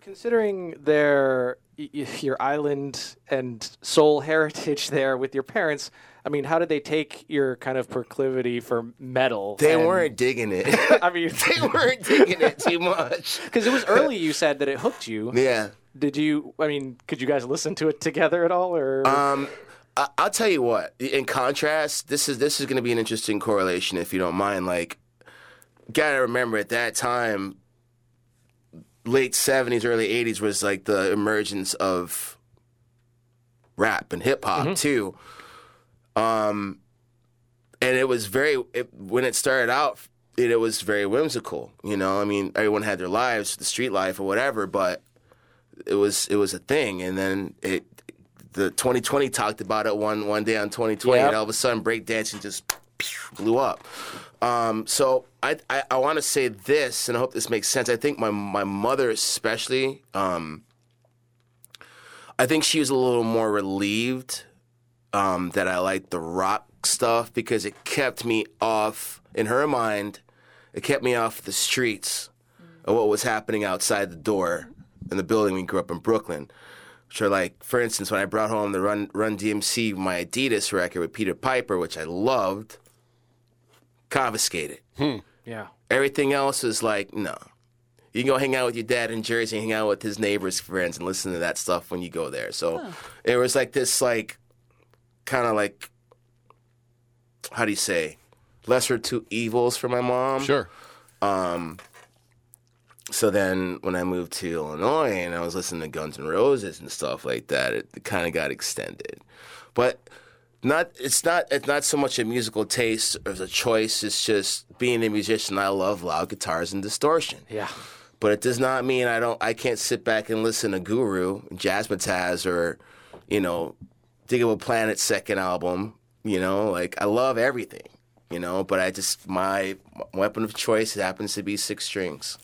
Speaker 4: Considering their your island and soul heritage there with your parents, I mean, how did they take your kind of proclivity for metal?
Speaker 1: they
Speaker 4: and-
Speaker 1: weren't digging it. *laughs*
Speaker 4: I mean, *laughs*
Speaker 1: they weren't digging it too much.
Speaker 4: because it was early. You said that it hooked you.
Speaker 1: Yeah.
Speaker 4: Did you? I mean, could you guys listen to it together at all, or?
Speaker 1: Um, I, I'll tell you what. In contrast, this is this is going to be an interesting correlation, if you don't mind. Like, gotta remember at that time, late seventies, early eighties was like the emergence of rap and hip hop too. Um, and it was very it, when it started out. It, it was very whimsical, you know. I mean, everyone had their lives, the street life or whatever, but it was it was a thing, and then it the 2020 talked about it one one day on 2020,
Speaker 4: Yep.
Speaker 1: and all of a sudden breakdancing just blew up. Um, so I I, I want to say this, and I hope this makes sense. I think my my mother especially, um, I think she was a little more relieved um, that I liked the rock stuff because it kept me off in her mind. It kept me off the streets of what was happening outside the door in the building we grew up in Brooklyn. Which are like, for instance, when I brought home the Run Run DMC, my Adidas record with Peter Piper, which I loved, confiscated. Hmm.
Speaker 4: yeah.
Speaker 1: Everything else is like, no. You can go hang out with your dad in Jersey, hang out with his neighbors' friends, and listen to that stuff when you go there. So it was like this, like, kind of like, how do you say, lesser two evils for my mom.
Speaker 3: Sure.
Speaker 1: Um, so then when I moved to Illinois and I was listening to Guns N' Roses and stuff like that, it, it kind of got extended. But not it's not it's not so much a musical taste or a choice. It's just being a musician. I love loud guitars and distortion.
Speaker 4: Yeah.
Speaker 1: But it does not mean I don't I can't sit back and listen to Guru, Jazzmatazz, or you know, Digable Planets second album. You know, like I love everything. You know, but I just my weapon of choice happens to be six strings.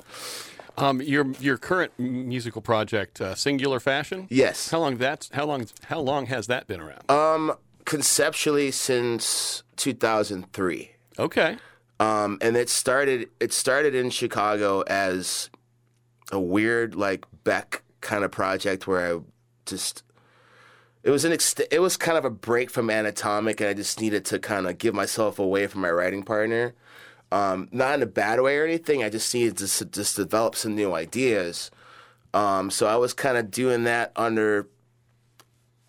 Speaker 3: Um, your your current musical project, uh, Singular Fashion.
Speaker 1: Yes.
Speaker 3: How long that's how long how long has that been around?
Speaker 1: Um, conceptually since 2003.
Speaker 3: okay.
Speaker 1: Um, and it started it started in Chicago as a weird like Beck kind of project where I just it was an ex- it was kind of a break from anatomic and I just needed to kind of give myself away from my writing partner. Um, not in a bad way or anything. I just needed to s- just develop some new ideas. Um, so I was kind of doing that under,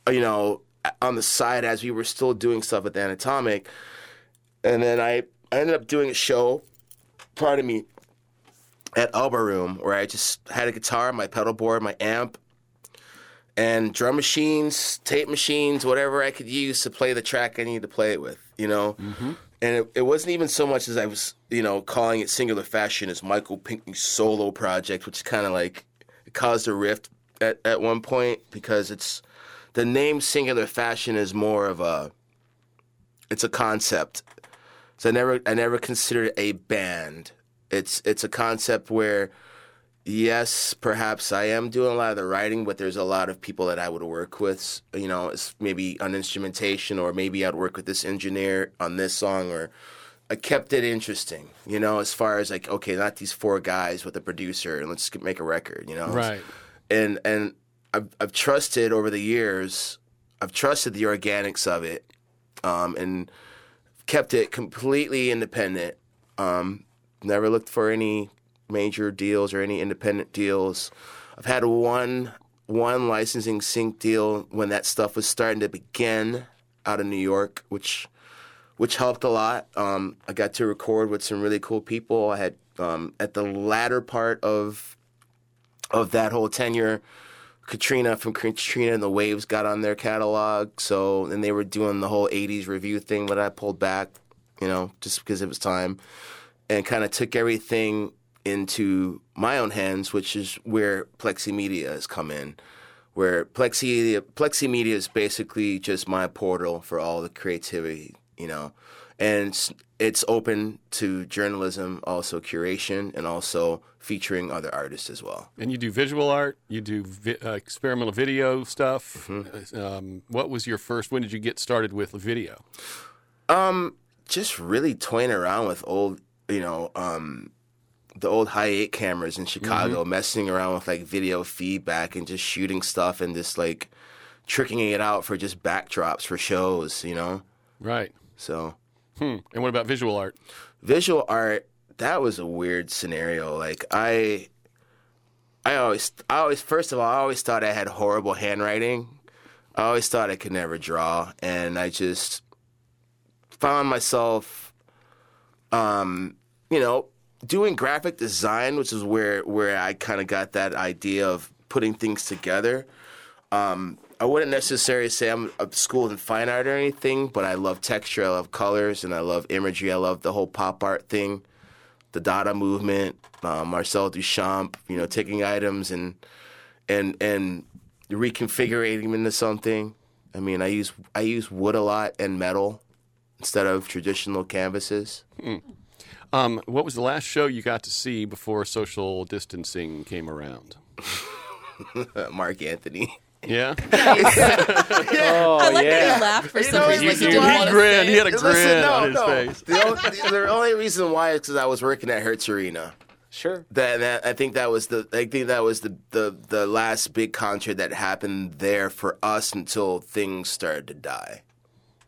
Speaker 1: you know, on the side as we were still doing stuff at the anatomic. And then I, I ended up doing a show, pardon me, at Elbo Room where I just had a guitar, my pedal board, my amp, and drum machines, tape machines, whatever I could use to play the track I needed to play it with, you know? Mm-hmm. And it, it wasn't even so much as I was, you know, calling it Singular Fashion as Michael Pinkney's solo project, which kind of like caused a rift at, at one point because it's the name Singular Fashion is more of a it's a concept. So I never I never considered it a band. It's it's a concept where yes, perhaps I am doing a lot of the writing, but there's a lot of people that I would work with, you know, it's maybe on instrumentation or maybe I'd work with this engineer on this song or I kept it interesting, you know, as far as like, okay, not these four guys with a producer and let's make a record, you know.
Speaker 3: Right.
Speaker 1: And and I've I've trusted over the years, I've trusted the organics of it, um, and kept it completely independent. Um, never looked for any major deals or any independent deals. I've had one one licensing sync deal when that stuff was starting to begin out of New York, which which helped a lot. Um, I got to record with some really cool people. I had um, at the latter part of of that whole tenure. Katrina from Katrina and the Waves got on their catalog, so and they were doing the whole '80s review thing, but I pulled back, you know, just because it was time, and kind of took everything into my own hands, which is where Plexi Media has come in. Where Plexi Plexi Media is basically just my portal for all the creativity, you know, and it's, open to journalism, also curation, and also featuring other artists as well.
Speaker 3: And you do visual art, you do vi- uh, experimental video stuff. Um, what was your first? When did you get started with video?
Speaker 1: just really toying around with old, you know, um, the old high eight cameras in Chicago, messing around with like video feedback and just shooting stuff and just like tricking it out for just backdrops for shows, you know.
Speaker 3: Right.
Speaker 1: So
Speaker 3: Hmm. And what about visual art?
Speaker 1: visual art, that was a weird scenario. Like I, I always, I always, first of all, I always thought I had horrible handwriting. I always thought I could never draw, and I just found myself, um, you know, doing graphic design, which is where where I kind of got that idea of putting things together. Um, I wouldn't necessarily say I'm a schooled in fine art or anything, but I love texture, I love colors, and I love imagery. I love the whole pop art thing, the Dada movement, uh, Marcel Duchamp, you know, taking items and and and reconfiguring them into something. I mean, I use I use wood a lot and metal instead of traditional canvases.
Speaker 3: Um, what was the last show you got to see before social distancing came around? *laughs*
Speaker 1: Marc Anthony.
Speaker 3: Yeah, *laughs*
Speaker 4: Oh
Speaker 5: I like
Speaker 4: yeah.
Speaker 5: that he laughed for some
Speaker 1: know,
Speaker 5: reason. like you
Speaker 1: you-
Speaker 5: didn't
Speaker 1: he
Speaker 5: want
Speaker 3: grinned.
Speaker 5: say
Speaker 3: He had a
Speaker 5: it.
Speaker 3: grin on his face.
Speaker 1: The, only, the only reason why is because I was working at Hertz Arena.
Speaker 4: Sure.
Speaker 1: That, that I think that was the I think that was the, the the last big concert that happened there for us until things started to die.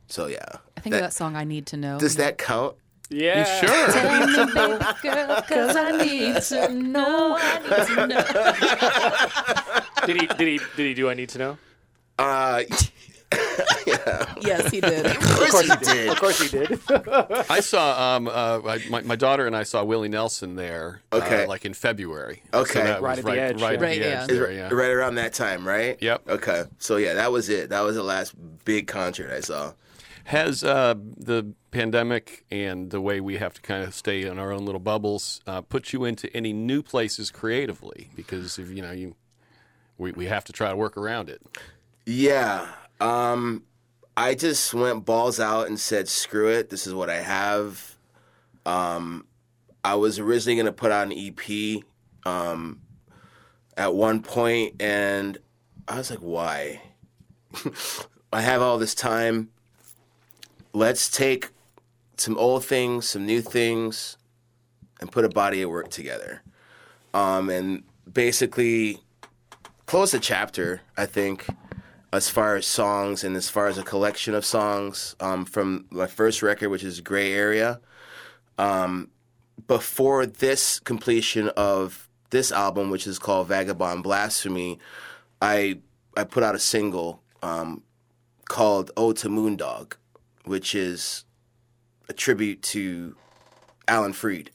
Speaker 1: So yeah,
Speaker 5: I think of that song. I need to know.
Speaker 1: does that count?
Speaker 4: Yeah.
Speaker 3: sure.
Speaker 5: Tell me, baby girl, 'cause I need to know. I need to know. *laughs*
Speaker 4: Did he? Did he? Did he do? I need to know.
Speaker 1: Uh, yeah. *laughs*
Speaker 5: Yes, he *laughs* did.
Speaker 1: of course he did.
Speaker 4: Of course he did.
Speaker 3: I saw um, uh, my, my daughter and I saw Willie Nelson there. uh,
Speaker 1: Okay.
Speaker 3: like in February.
Speaker 1: Okay.
Speaker 3: so
Speaker 4: Right
Speaker 3: was
Speaker 4: at the
Speaker 3: right,
Speaker 4: edge,
Speaker 3: right
Speaker 4: yeah.
Speaker 5: Right,
Speaker 3: the
Speaker 5: yeah.
Speaker 3: edge there. Yeah.
Speaker 1: Right around that time, right?
Speaker 3: Yep.
Speaker 1: Okay. So yeah, that was it. That was the last big concert I saw.
Speaker 3: Has uh, the pandemic and the way we have to kind of stay in our own little bubbles uh, put you into any new places creatively? Because if you know you, we, we have to try to work around it.
Speaker 1: Yeah. Um, I just went balls out and said, screw it. This is what I have. Um, I was originally going to put out an EP um, at one point, and I was like, why? *laughs* I have all this time. Let's take some old things, some new things, and put a body of work together. Um, and basically close the chapter, I think, as far as songs and as far as a collection of songs um, from my first record, which is Gray Area. Um, before this completion of this album, which is called Vagabond Blasphemy, I I put out a single um, called "Ode to Moondog," which is a tribute to Alan Freed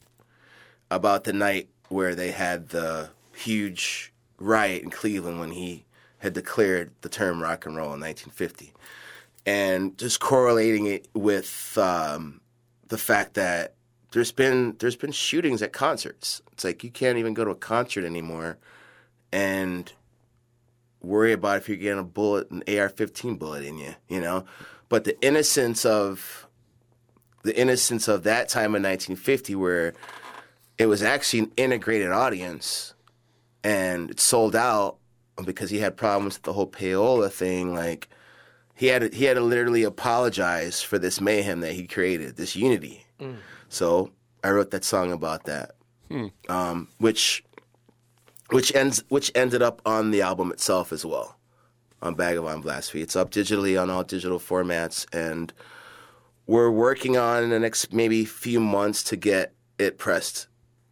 Speaker 1: about the night where they had the huge riot in Cleveland when he had declared the term rock and roll in 1950, and just correlating it with um, the fact that there's been there's been shootings at concerts. It's like you can't even go to a concert anymore, and worry about if you're getting a bullet, an AR-15 bullet in you, you know. But the innocence of the innocence of that time in 1950, where it was actually an integrated audience, and it sold out because he had problems with the whole payola thing. Like he had to, he had to literally apologize for this mayhem that he created, this unity. So I wrote that song about that, um, which which ends which ended up on the album itself as well, on Vagabond Blasphemy. It's up digitally on all digital formats, and we're working on in the next maybe few months to get it pressed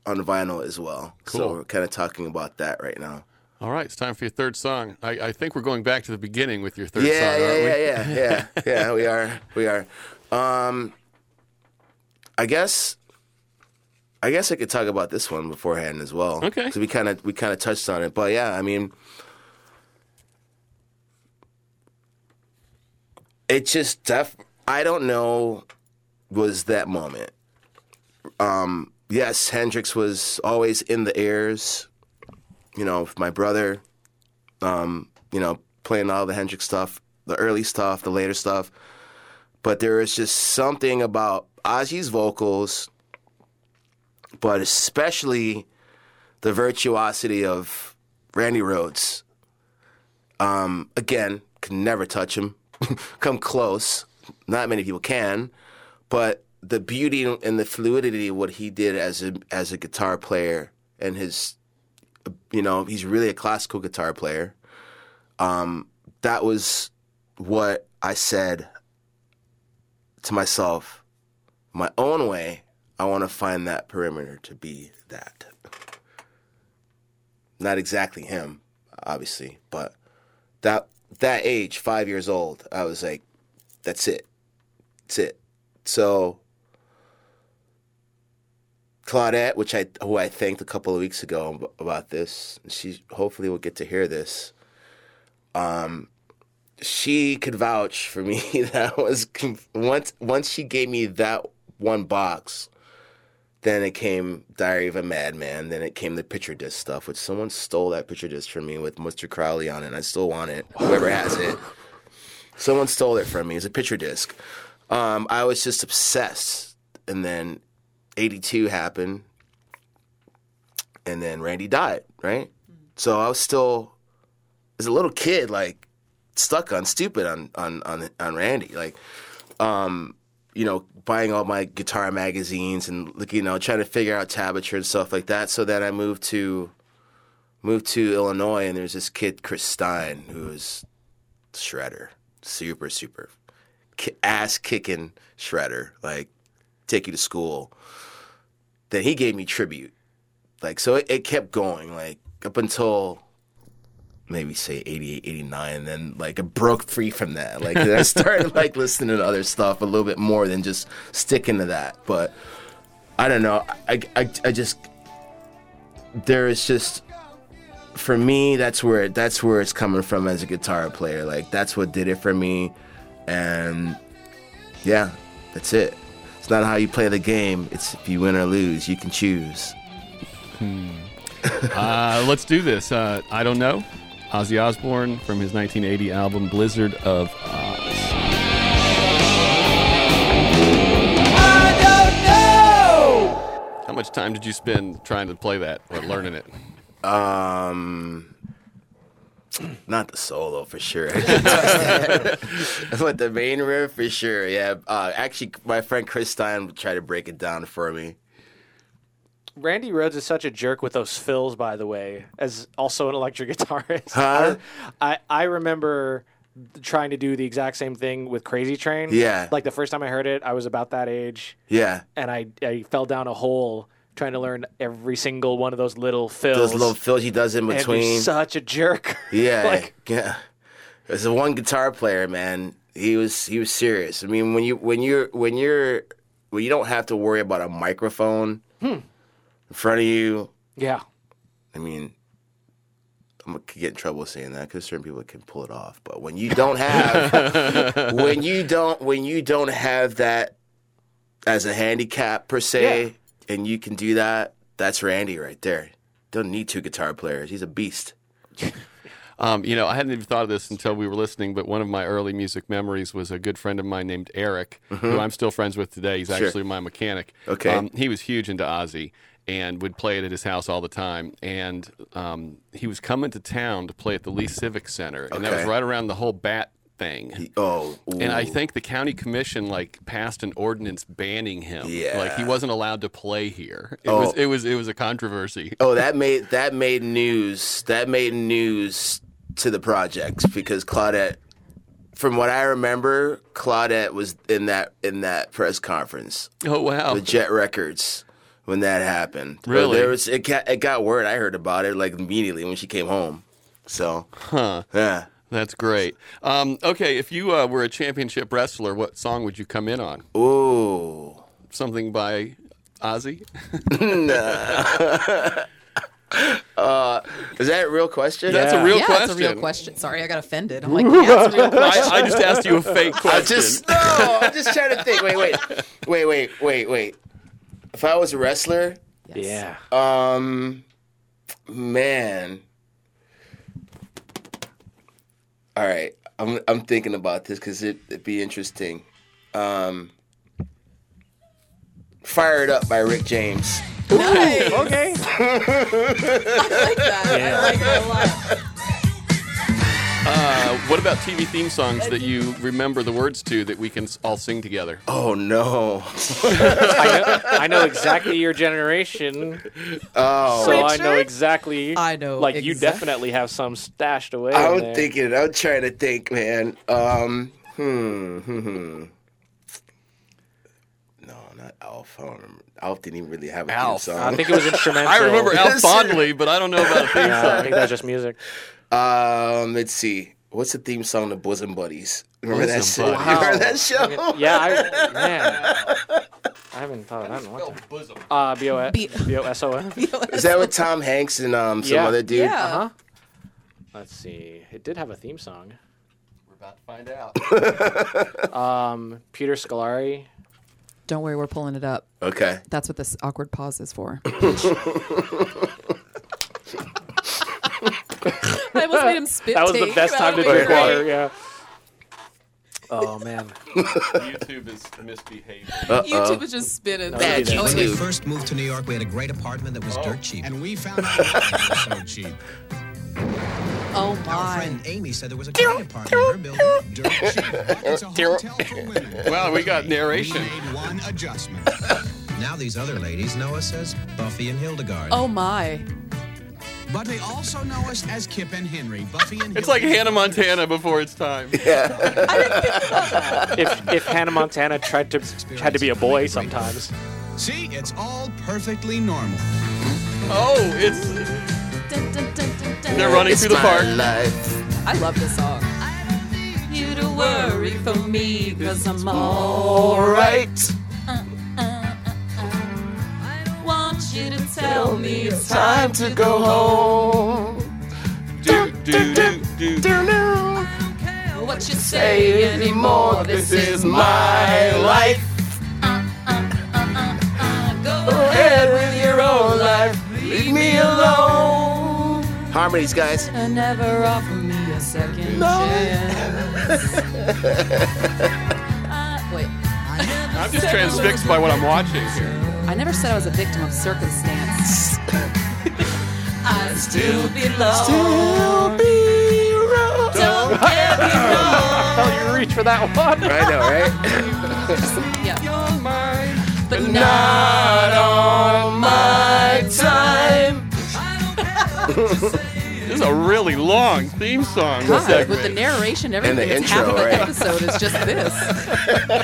Speaker 1: on vinyl as well. So we're kind of talking about that right now.
Speaker 3: All right, it's time for your third song. I, I think we're going back to the beginning with your third
Speaker 1: yeah,
Speaker 3: song,
Speaker 1: yeah,
Speaker 3: aren't we?
Speaker 1: yeah, yeah, yeah, *laughs* yeah. We are, we are. Um, I guess, I guess I could talk about this one beforehand as well.
Speaker 3: Okay.
Speaker 1: because we kind of we kind of touched on it, but yeah, I mean, it just def. I don't know, was that moment. Um, yes, Hendrix was always in the airs. You know, with my brother, um, you know, playing all the Hendrix stuff, the early stuff, the later stuff. But there is just something about Ozzy's vocals, but especially the virtuosity of Randy Rhoads. Um, again, can never touch him, *laughs* come close. Not many people can, but the beauty and the fluidity of what he did as a as a guitar player and his, you know, he's really a classical guitar player. Um, that was what I said to myself, my own way. I want to find that perimeter to be that. Not exactly him, obviously, but that that age, five years old, I was like, that's it. That's it. So Claudette, which I who I thanked a couple of weeks ago about this, she hopefully will get to hear this. Um, she could vouch for me. *laughs* that was once once she gave me that one box. Then it came Diary of a Madman. Then it came the picture disc stuff, which someone stole that picture disc from me with Mr. Crowley on it. And I still want it. Whoever has it, someone stole it from me. It's a picture disc. Um, I was just obsessed. And then 82 happened. And then Randy died, right? So I was still, as a little kid, like stuck on stupid on on on, on Randy. Like, um, you know, buying all my guitar magazines and like you know trying to figure out tablature and stuff like that. So then I moved to moved to Illinois, and there's this kid Chris Stein who is shredder, super super ass kicking shredder, like take you to school. Then he gave me tribute, like so it, it kept going, like up until maybe say 88 89 and then like I broke free from that. Like I *laughs* started like listening to other stuff a little bit more than just sticking to that. But I don't know. I, I, I just there is just for me that's where that's where it's coming from as a guitar player. Like that's what did it for me. And yeah that's it. It's not how you play the game. It's if you win or lose you can choose. *laughs*
Speaker 3: Uh, let's do this. Uh, I don't know. Ozzy Osbourne from his 1980 album Blizzard of Ozz. How much time did you spend trying to play that or learning it?
Speaker 1: Um, not the solo for sure, *laughs* but the main riff for sure. Yeah, uh, actually, my friend Chris Stein tried to break it down for me.
Speaker 4: Randy Rhoads is such a jerk with those fills, by the way, as also an electric *laughs* guitarist.
Speaker 1: Huh?
Speaker 4: I, I remember trying to do the exact same thing with Crazy Train.
Speaker 1: Yeah.
Speaker 4: Like the first time I heard it, I was about that age,
Speaker 1: Yeah,
Speaker 4: and I, I fell down a hole trying to learn every single one of those little fills.
Speaker 1: those little fills he does in between.
Speaker 4: he's such a jerk. *laughs*
Speaker 1: Yeah,
Speaker 4: like
Speaker 1: yeah. As a one guitar player, man, he was he was serious. I mean, when you when you're when you're when you don't have to worry about a microphone hmm. In front of you,
Speaker 4: yeah.
Speaker 1: I mean, I'm gonna get in trouble saying that because certain people can pull it off. But when you don't have, *laughs* when you don't, when you don't have that as a handicap per se, and you can do that, that's Randy right there. Don't need two guitar players. He's a beast. *laughs*
Speaker 3: Um, you know, I hadn't even thought of this until we were listening, but one of my early music memories was a good friend of mine named Eric, who I'm still friends with today. He's
Speaker 1: Mm-hmm. Sure.
Speaker 3: actually my mechanic.
Speaker 1: Okay.
Speaker 3: Um, he was huge into Ozzy and would play it at his house all the time. And um, he was coming to town to play at the Lee Civic Center, and that was right around the whole bat thing.
Speaker 1: Oh,
Speaker 3: And I think the county commission like passed an ordinance banning him.
Speaker 1: Yeah.
Speaker 3: Like he wasn't allowed to play here. It
Speaker 1: Oh.
Speaker 3: was it was it was a controversy.
Speaker 1: Oh, that made that made news. That made news to the projects because Claudette, from what I remember, Claudette was in that in that press conference
Speaker 3: Oh wow.
Speaker 1: with Jet Records when that happened.
Speaker 3: Really?
Speaker 1: there was it got it got word. I heard about it like immediately when she came home. So,
Speaker 3: Huh.
Speaker 1: yeah.
Speaker 3: That's great. Um, okay, if you uh, were a championship wrestler, what song would you come in on?
Speaker 1: Ooh.
Speaker 3: Something by Ozzy? *laughs*
Speaker 1: Is that a real question?
Speaker 3: That's a real
Speaker 5: yeah,
Speaker 3: question.
Speaker 5: it's a real question. Sorry, I got offended. I'm like, yeah, it's a real question. *laughs*
Speaker 3: I, I just asked you a fake question.
Speaker 1: I just no. I'm just trying to think. Wait, wait, wait, wait, wait, wait. If I was a wrestler,
Speaker 4: Yeah.
Speaker 1: um, man. All right, I'm I'm thinking about this because it, it'd be interesting. Um, Fire It Up by Rick James.
Speaker 5: Nice.
Speaker 4: Okay. *laughs*
Speaker 5: I like that.
Speaker 4: Yeah.
Speaker 5: I like that a lot.
Speaker 3: What about TV theme songs that you remember the words to that we can all sing together?
Speaker 1: Oh no! *laughs*
Speaker 4: I know, I know exactly your generation,
Speaker 1: Oh,
Speaker 4: so I know exactly.
Speaker 5: I know
Speaker 4: Like you
Speaker 5: exact-
Speaker 4: definitely have some stashed away.
Speaker 1: I'm thinking. I'm trying to think, man. Um, hmm, hmm, hmm. No, not Alf. I don't remember. Alf didn't even really have a
Speaker 3: Alf.
Speaker 1: theme song.
Speaker 4: I think it was instrumental.
Speaker 3: I remember Alf *laughs*
Speaker 1: Yes.
Speaker 3: fondly, but I don't know about a theme
Speaker 4: Yeah, I think that's just music.
Speaker 1: Um, let's see. What's the theme song to Bosom Buddies? Remember that show?
Speaker 3: Buddies.
Speaker 1: You remember that show?
Speaker 4: Yeah, I, *laughs* man. I haven't thought of that in a long time. Uh, B O S
Speaker 5: B-
Speaker 4: B O S O N.
Speaker 1: Is that with Tom Hanks and um some
Speaker 4: Yeah.
Speaker 1: other dude?
Speaker 5: Yeah.
Speaker 4: Uh huh. Let's see. It did have a theme song.
Speaker 3: We're about to find out. *laughs*
Speaker 4: Um, Peter Scolari.
Speaker 5: Don't worry, we're pulling it up.
Speaker 1: Okay.
Speaker 5: That's what this awkward pause is for. *laughs* I almost made him spit.
Speaker 4: That was the
Speaker 5: take.
Speaker 4: best time to drink water.
Speaker 5: great.
Speaker 4: Yeah. Oh man.
Speaker 3: YouTube is misbehaving. *laughs*
Speaker 5: YouTube is just spinning.
Speaker 1: Bad
Speaker 4: When
Speaker 5: Oh,
Speaker 6: When we first moved to New York, we had a great apartment that was
Speaker 3: Oh.
Speaker 6: dirt cheap.
Speaker 7: And we found out *laughs* it was so cheap.
Speaker 5: Oh
Speaker 6: Our
Speaker 5: my.
Speaker 6: friend Amy said there was a great apartment in her building.
Speaker 7: Dirt *laughs* cheap. It's a hotel for women.
Speaker 3: Well, we got narration.
Speaker 7: We
Speaker 3: narration.
Speaker 7: made one adjustment.
Speaker 6: Now these other ladies know us as Buffy and Hildegard.
Speaker 5: Oh my.
Speaker 7: But they also know us as Kip and Henry. Buffy and
Speaker 3: It's like Hannah Montana before its time. *laughs*
Speaker 4: If if Hannah Montana tried to had to be a boy sometimes.
Speaker 7: See, it's all perfectly normal.
Speaker 3: Oh, it's
Speaker 5: Dun, dun, dun, dun, dun.
Speaker 3: they're running
Speaker 1: It's
Speaker 3: through the park.
Speaker 1: life.
Speaker 5: I love this song. I don't need you to worry for me, cause I'm all
Speaker 1: right.
Speaker 5: You to tell me it's
Speaker 1: Time to go home.
Speaker 3: Do, do, do, do. Do, no.
Speaker 5: What you say anymore. This is
Speaker 1: my life.
Speaker 5: Go ahead with your own life.
Speaker 1: Leave me alone. Harmonies, guys.
Speaker 5: And never offer me a second chance. *laughs* Uh, wait,
Speaker 3: I'm just transfixed by what I'm watching here.
Speaker 5: I never said I was a victim of circumstance. *laughs* I still belong.
Speaker 1: Still be wrong.
Speaker 5: Don't get me *laughs* wrong.
Speaker 4: Oh, you reach for that one.
Speaker 1: I know, right? *laughs*
Speaker 5: Yeah. But
Speaker 1: Not on my time.
Speaker 3: This is a really long theme song
Speaker 5: God,
Speaker 3: segment.
Speaker 5: with the narration, everything.
Speaker 1: And the
Speaker 5: it's half of an
Speaker 1: right?
Speaker 5: episode is just this.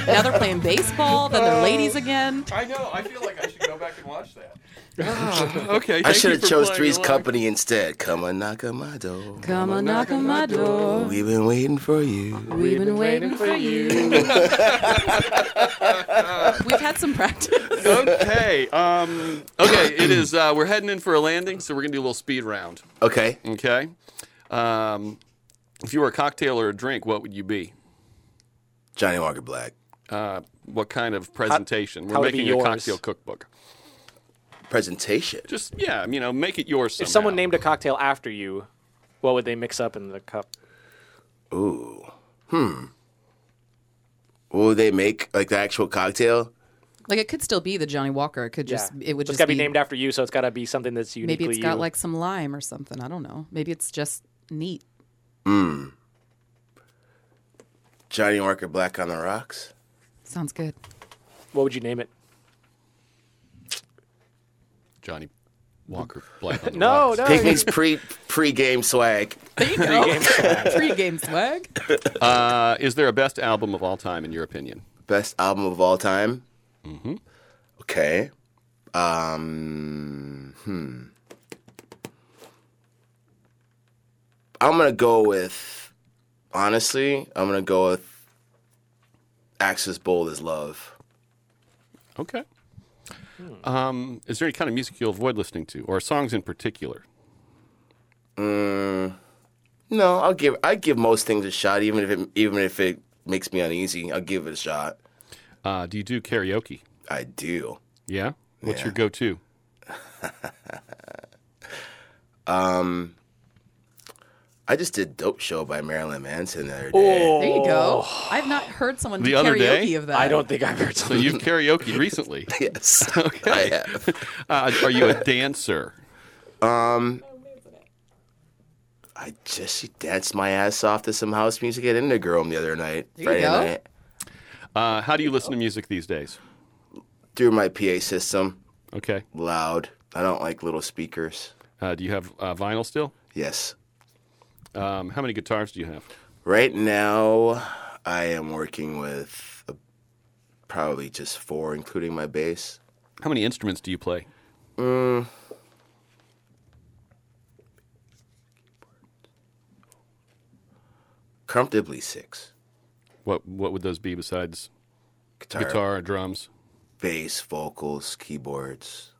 Speaker 5: now they're playing baseball, then they're oh. ladies again.
Speaker 3: I know. I feel like I should go back and watch that. *laughs* okay.
Speaker 1: I should have chose Three's
Speaker 3: along.
Speaker 1: Company instead. Come on, knock on my door.
Speaker 5: Come on, knock on my door.
Speaker 1: We've been waiting for you.
Speaker 5: We've been waiting for you. *laughs* We've had some practice.
Speaker 3: Okay. Um, okay. It is. Uh, we're heading in for a landing, so we're gonna do a little speed round.
Speaker 1: Okay.
Speaker 3: Okay. Um, if you were a cocktail or a drink, what would you be?
Speaker 1: Johnnie Walker Black.
Speaker 3: Uh, what kind of presentation?
Speaker 4: how
Speaker 3: we're
Speaker 4: would it be
Speaker 3: making a
Speaker 4: yours?
Speaker 3: cocktail cookbook.
Speaker 1: Presentation.
Speaker 3: Just yeah, you know, make it yours.
Speaker 4: If someone named a cocktail after you, what would they mix up in the cup?
Speaker 1: Ooh. Hmm. What would they make? Like the actual cocktail?
Speaker 5: Like it could still be the Johnnie Walker. It could just
Speaker 4: yeah.
Speaker 5: it would
Speaker 4: It's
Speaker 5: just
Speaker 4: got to be named after you, so it's got to be something that's uniquely
Speaker 5: Maybe it's got
Speaker 4: you.
Speaker 5: like some lime or something. I don't know. Maybe it's just neat.
Speaker 1: Hmm. Johnnie Walker Black on the rocks?
Speaker 5: Sounds good.
Speaker 4: What would you name it?
Speaker 3: Johnnie Walker Black. On
Speaker 4: No, *laughs*
Speaker 3: Rocks.
Speaker 4: no.
Speaker 1: Picnic's pre pre game swag.
Speaker 4: Pre-game swag. *laughs*
Speaker 5: Pre-game swag.
Speaker 3: Uh, is there a best album of all time in your opinion?
Speaker 1: Best album of all time? Mm-hmm. Okay. Um, hmm. I'm gonna go with. Honestly, I'm gonna go with. Axis Bold as Love.
Speaker 3: Okay. Um, is there any kind of music you'll avoid listening to, or songs in particular?
Speaker 1: No, I'll give. I give most things a shot, even if it even if it makes me uneasy. I'll give it a shot.
Speaker 3: Uh, do you do karaoke?
Speaker 1: I do.
Speaker 3: Yeah. What's
Speaker 1: Yeah.
Speaker 3: your go-to? *laughs*
Speaker 1: I just did "Dope Show" by Marilyn Manson the other day.
Speaker 5: There you go. I've not heard someone
Speaker 3: The
Speaker 5: do
Speaker 3: other
Speaker 5: karaoke
Speaker 3: day?
Speaker 5: of that.
Speaker 4: I don't think I've heard
Speaker 3: So
Speaker 4: something.
Speaker 3: you've karaoke recently. *laughs*
Speaker 1: Yes, *laughs*
Speaker 3: Okay.
Speaker 1: I have.
Speaker 3: Uh, are you a dancer?
Speaker 1: I just she danced my ass off to some house music at Intergirl the other night,
Speaker 5: There you
Speaker 1: Friday
Speaker 5: go.
Speaker 1: night,
Speaker 3: Uh, how do you listen to music these days?
Speaker 1: through my PA system,
Speaker 3: Okay.
Speaker 1: loud. I don't like little speakers.
Speaker 3: Uh, do you have uh, vinyl still?
Speaker 1: Yes.
Speaker 3: Um, how many guitars do you have?
Speaker 1: Right now, I am working with uh probably just four, including my bass.
Speaker 3: How many instruments do you play?
Speaker 1: Comfortably six.
Speaker 3: What What would those be besides
Speaker 1: Guitar,
Speaker 3: guitar, drums,
Speaker 1: bass, vocals, keyboards,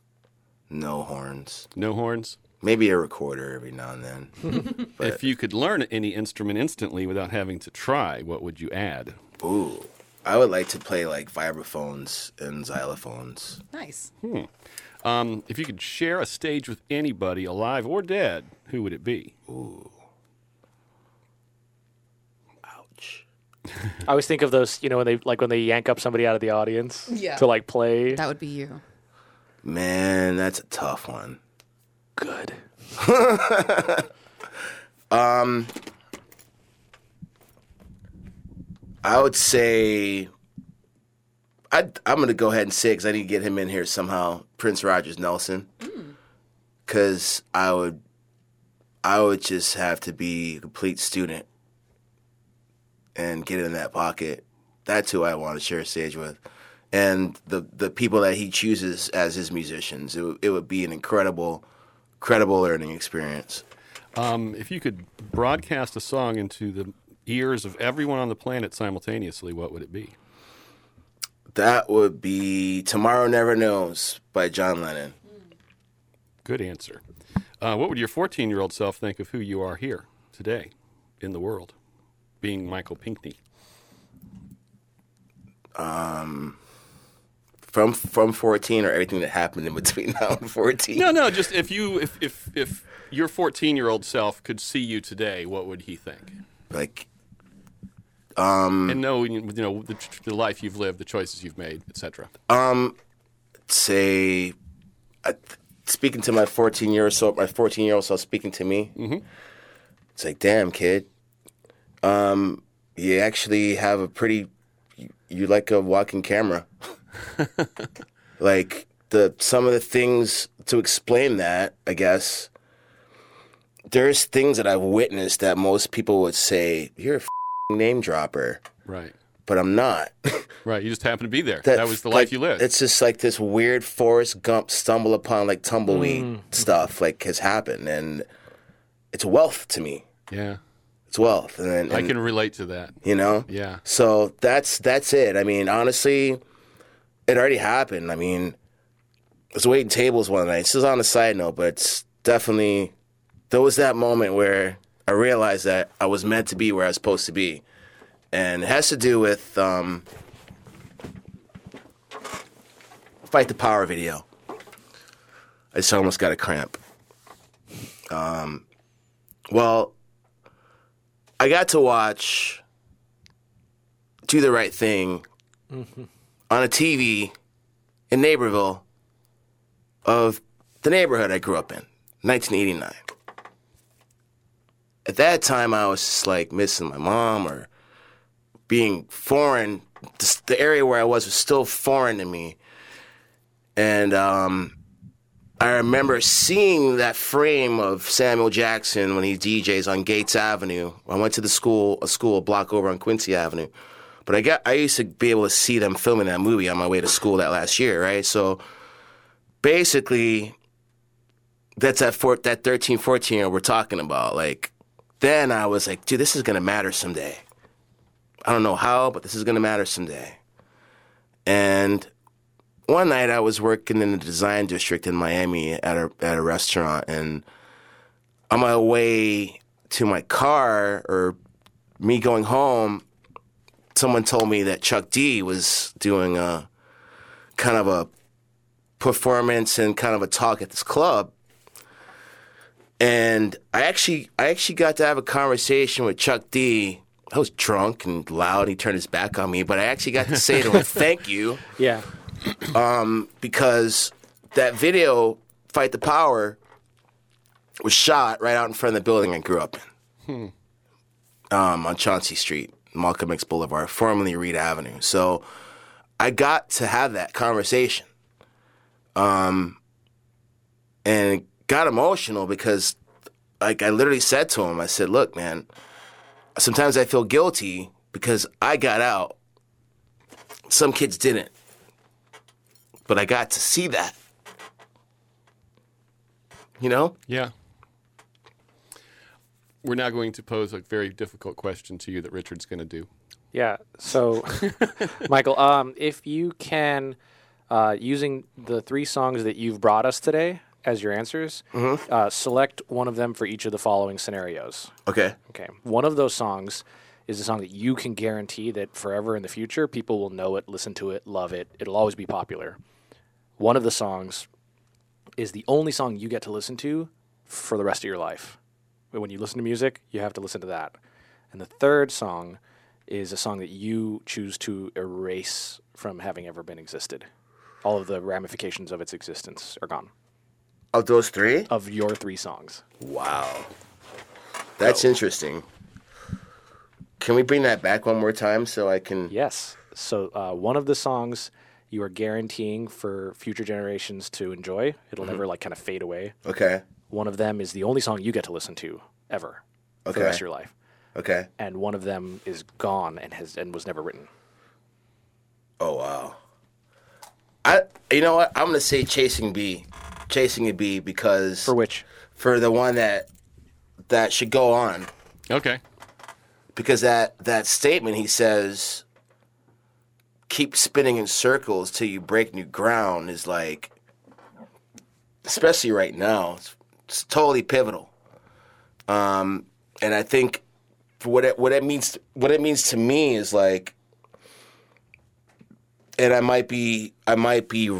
Speaker 1: no horns.
Speaker 3: no horns?
Speaker 1: Maybe a recorder every now and then. *laughs*
Speaker 3: If you could learn any instrument instantly without having to try, what would you add?
Speaker 1: Ooh, I would like to play like vibraphones and xylophones.
Speaker 5: Nice.
Speaker 3: Um, if you could share a stage with anybody, alive or dead, who would it be? Ooh.
Speaker 1: Ouch.
Speaker 4: I always think of those, you know, when they like when they yank up somebody out of the audience
Speaker 5: Yeah.
Speaker 4: to like play.
Speaker 5: That would be you.
Speaker 1: Man, that's a tough one.
Speaker 4: Good. *laughs*
Speaker 1: um, I would say i I'm going to go ahead and say because I need to get him in here somehow. Prince Rogers Nelson, because I would, I would just have to be a complete student and get in that pocket. That's who I want to share a stage with, and the the people that he chooses as his musicians. It would, it would be an incredible, incredible learning experience.
Speaker 3: Um, if you could broadcast a song into the ears of everyone on the planet simultaneously, what would it be?
Speaker 1: That would be "Tomorrow Never Knows" by John Lennon.
Speaker 3: Good answer. Uh, what would your 14 year old self think of who you are here today in the world, being Michael Pinkney?
Speaker 1: From from 14 or everything that happened in between now and 14
Speaker 3: No, no, just if you if if, if your 14 year old self could see you today, what would he think?
Speaker 1: like um,
Speaker 3: and know you know the, the life you've lived, the choices you've made, etc.
Speaker 1: Um, say uh, speaking to my 14 year old so my 14 year old self speaking to me mm-hmm. it's like damn kid um you actually have a pretty you, you like a walking camera *laughs* *laughs* like the some of the things to explain that i guess there's things that i've witnessed that most people would say you're a f***ing name dropper
Speaker 3: Right,
Speaker 1: but i'm not *laughs*
Speaker 3: right. You just happen to be there. That, was the life
Speaker 1: like,
Speaker 3: you lived.
Speaker 1: It's just like this weird Forrest Gump stumble upon like tumbleweed mm. stuff like has happened, and it's wealth to me.
Speaker 3: yeah,
Speaker 1: It's wealth, and, and
Speaker 3: I can relate to that.
Speaker 1: you know,
Speaker 3: Yeah.
Speaker 1: So that's that's it. I mean, honestly, it already happened. I mean, I was waiting tables one night. This is on a side note, but it's definitely there was that moment where I realized that I was meant to be where I was supposed to be, and it has to do with um, fight the power video. I just almost got a cramp. Um, well, I got to watch do the right thing on a TV in Naperville of the neighborhood I grew up in, 1989. At that time, I was just like missing my mom or being foreign. The area where I was was still foreign to me. And um, I remember seeing that frame of Samuel Jackson when he DJs on Gates Avenue. I went to the school, a school a block over on Quincy Avenue. But I got I used to be able to see them filming that movie on my way to school that last year, right? So basically that's that four, that 13, 14 year we're talking about. Like then I was like, dude, this is gonna matter someday. I don't know how, but this is gonna matter someday. And one night I was working in the design district in Miami at a at a restaurant, and on my way to my car or me going home, someone told me that Chuck D was doing a kind of a performance and kind of a talk at this club. And I actually I actually got to have a conversation with Chuck D. I was drunk and loud. He turned his back on me, but I actually got to say to him, *laughs* "Thank you,"
Speaker 4: Yeah.
Speaker 1: because that video, "Fight the Power," was shot right out in front of the building I grew up in, um, on Chauncey Street, Malcolm X Boulevard, formerly Reid Avenue. So I got to have that conversation, um, and got emotional because, like, I literally said to him, I said, "Look, man." sometimes I feel guilty because I got out. Some kids didn't. But I got to see that. You know?
Speaker 3: Yeah. We're now going to pose a very difficult question to you that Richard's going to do.
Speaker 4: Yeah. So, *laughs* Michael, um, if you can, uh, using the three songs that you've brought us today as your answers, uh, select one of them for each of the following scenarios.
Speaker 1: Okay.
Speaker 4: Okay. One of those songs is a song that you can guarantee that forever in the future people will know it, listen to it, love it. It'll always be popular. One of the songs is the only song you get to listen to for the rest of your life. When you listen to music, you have to listen to that. And the third song is a song that you choose to erase from having ever been existed. All of the ramifications of its existence are gone.
Speaker 1: Of those three?
Speaker 4: Of your three songs.
Speaker 1: Wow. That's interesting. Can we bring that back one more time so I can.
Speaker 4: Yes. So uh, one of the songs you are guaranteeing for future generations to enjoy. It'll never like kind of fade away.
Speaker 1: Okay.
Speaker 4: One of them is the only song you get to listen to ever for
Speaker 1: Okay.
Speaker 4: the rest of your life,
Speaker 1: Okay.
Speaker 4: and one of them is gone and has and was never written.
Speaker 1: Oh, wow. I. You know what? I'm going to say Chasing B. Chasing a B because.
Speaker 4: For which,
Speaker 1: for the one that that should go on
Speaker 3: Okay.
Speaker 1: because that that statement he says keep spinning in circles till you break new ground is like especially right now it's, it's totally pivotal um and i think what it what it means what it means to me is like and i might be i might be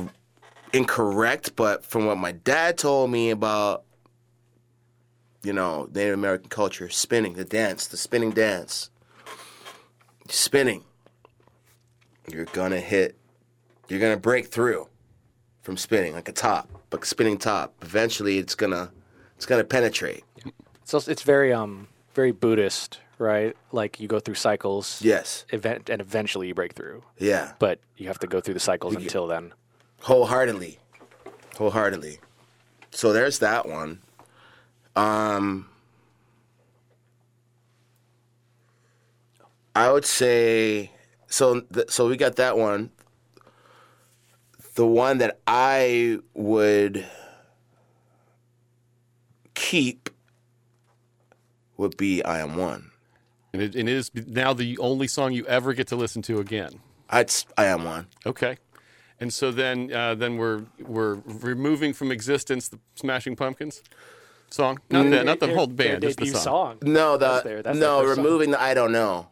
Speaker 1: incorrect but from what my dad told me about you know, Native American culture, spinning, the dance, the spinning dance. Spinning. You're gonna hit, you're gonna break through from spinning like a top, but spinning top. Eventually, it's gonna, it's gonna penetrate.
Speaker 4: it's also, it's very um very Buddhist, right? Like you go through cycles,
Speaker 1: Yes,
Speaker 4: event, and eventually you break through.
Speaker 1: yeah,
Speaker 4: But you have to go through the cycles until then.
Speaker 1: wholeheartedly, wholeheartedly. So there's that one. Um, I would say so. Th- so we got that one. The one that I would keep would be "I Am One."
Speaker 3: And it, and it is now the only song you ever get to listen to again.
Speaker 1: I'd "I Am One."
Speaker 3: Okay. And so then uh, then we're we're removing from existence the Smashing Pumpkins song. Not that, not the whole band, just the
Speaker 4: debut
Speaker 3: song.
Speaker 1: No, the
Speaker 4: their- that's
Speaker 1: no
Speaker 4: their first song.
Speaker 1: removing the "I Don't Know."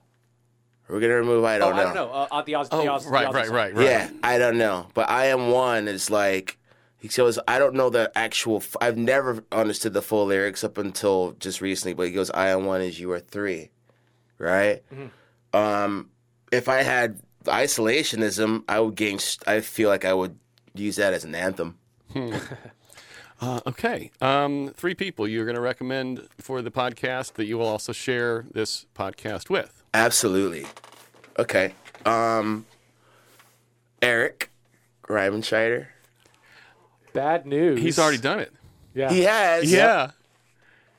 Speaker 1: We're gonna remove "I
Speaker 4: Oh,
Speaker 1: Don't Know."
Speaker 4: I don't know. Uh, uh, the Oz,
Speaker 3: Oh,
Speaker 4: the Oz,
Speaker 3: right,
Speaker 4: the Ozzy
Speaker 3: right,
Speaker 4: song.
Speaker 3: right, right.
Speaker 1: Yeah, I don't know, but I am one is like he goes. I don't know the actual. f- I've never understood the full lyrics up until just recently. But he goes, "I am one as you are three, right? Um, if I had isolationism, I would gain. st- I feel like I would use that as an anthem. *laughs*
Speaker 3: Uh, okay. Um, three people you're going to recommend for the podcast that you will also share this podcast with.
Speaker 1: Absolutely. Okay. Um, Eric Reimenscheider.
Speaker 4: Bad news.
Speaker 3: He's already done it.
Speaker 4: Yeah.
Speaker 1: He has.
Speaker 3: Yeah.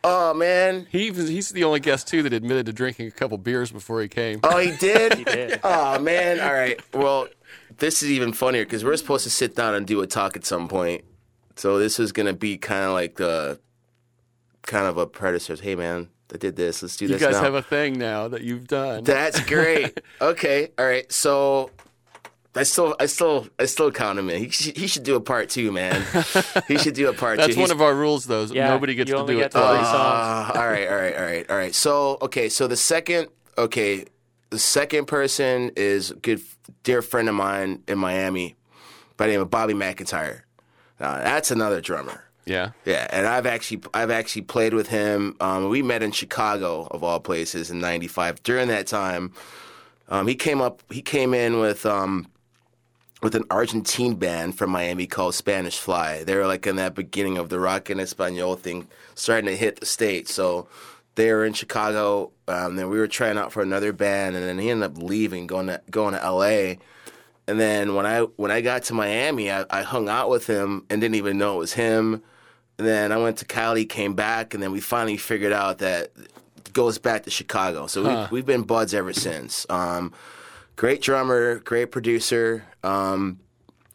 Speaker 1: Oh man.
Speaker 3: He he's the only guest too that admitted to drinking a couple beers before he came.
Speaker 1: Oh, he did. *laughs*
Speaker 4: He did.
Speaker 1: Oh man! All right. Well, this is even funnier because we're supposed to sit down and do a talk at some point. So this is gonna be kind of like the kind of a predecessor. Hey man, I did this. Let's do
Speaker 3: you
Speaker 1: this You
Speaker 3: guys
Speaker 1: now.
Speaker 3: have a thing now that you've done.
Speaker 1: That's great. *laughs* okay. All right. So. I still, I still, I still count him in. He should, he should do a part two, man. *laughs* he should do a part
Speaker 3: That's
Speaker 1: two.
Speaker 3: one
Speaker 1: He's-
Speaker 3: of our rules, though.
Speaker 4: Yeah,
Speaker 3: Nobody gets
Speaker 4: you
Speaker 3: to
Speaker 4: only
Speaker 3: do
Speaker 4: get
Speaker 3: it
Speaker 4: to three songs.
Speaker 1: Ah, all right, all right, all right, all right. So, okay, so the second, okay, the second person is a good dear friend of mine in Miami by the name of Bobby McIntyre. Uh, that's another drummer.
Speaker 3: Yeah.
Speaker 1: Yeah, and I've actually I've actually played with him. Um, we met in Chicago of all places in '95. During that time, um, he came up. He came in with um, with an Argentine band from Miami called Spanish Fly. They were like in that beginning of the rock en Espanol thing, starting to hit the states. So they were in Chicago. Um, then we were trying out for another band, and then he ended up leaving, going to going to L.A. And then when I when I got to Miami, I, I hung out with him and didn't even know it was him. And then I went to Cali, came back, and then we finally figured out that it goes back to Chicago. So we, we've been buds ever since. Um, great drummer, great producer. Um,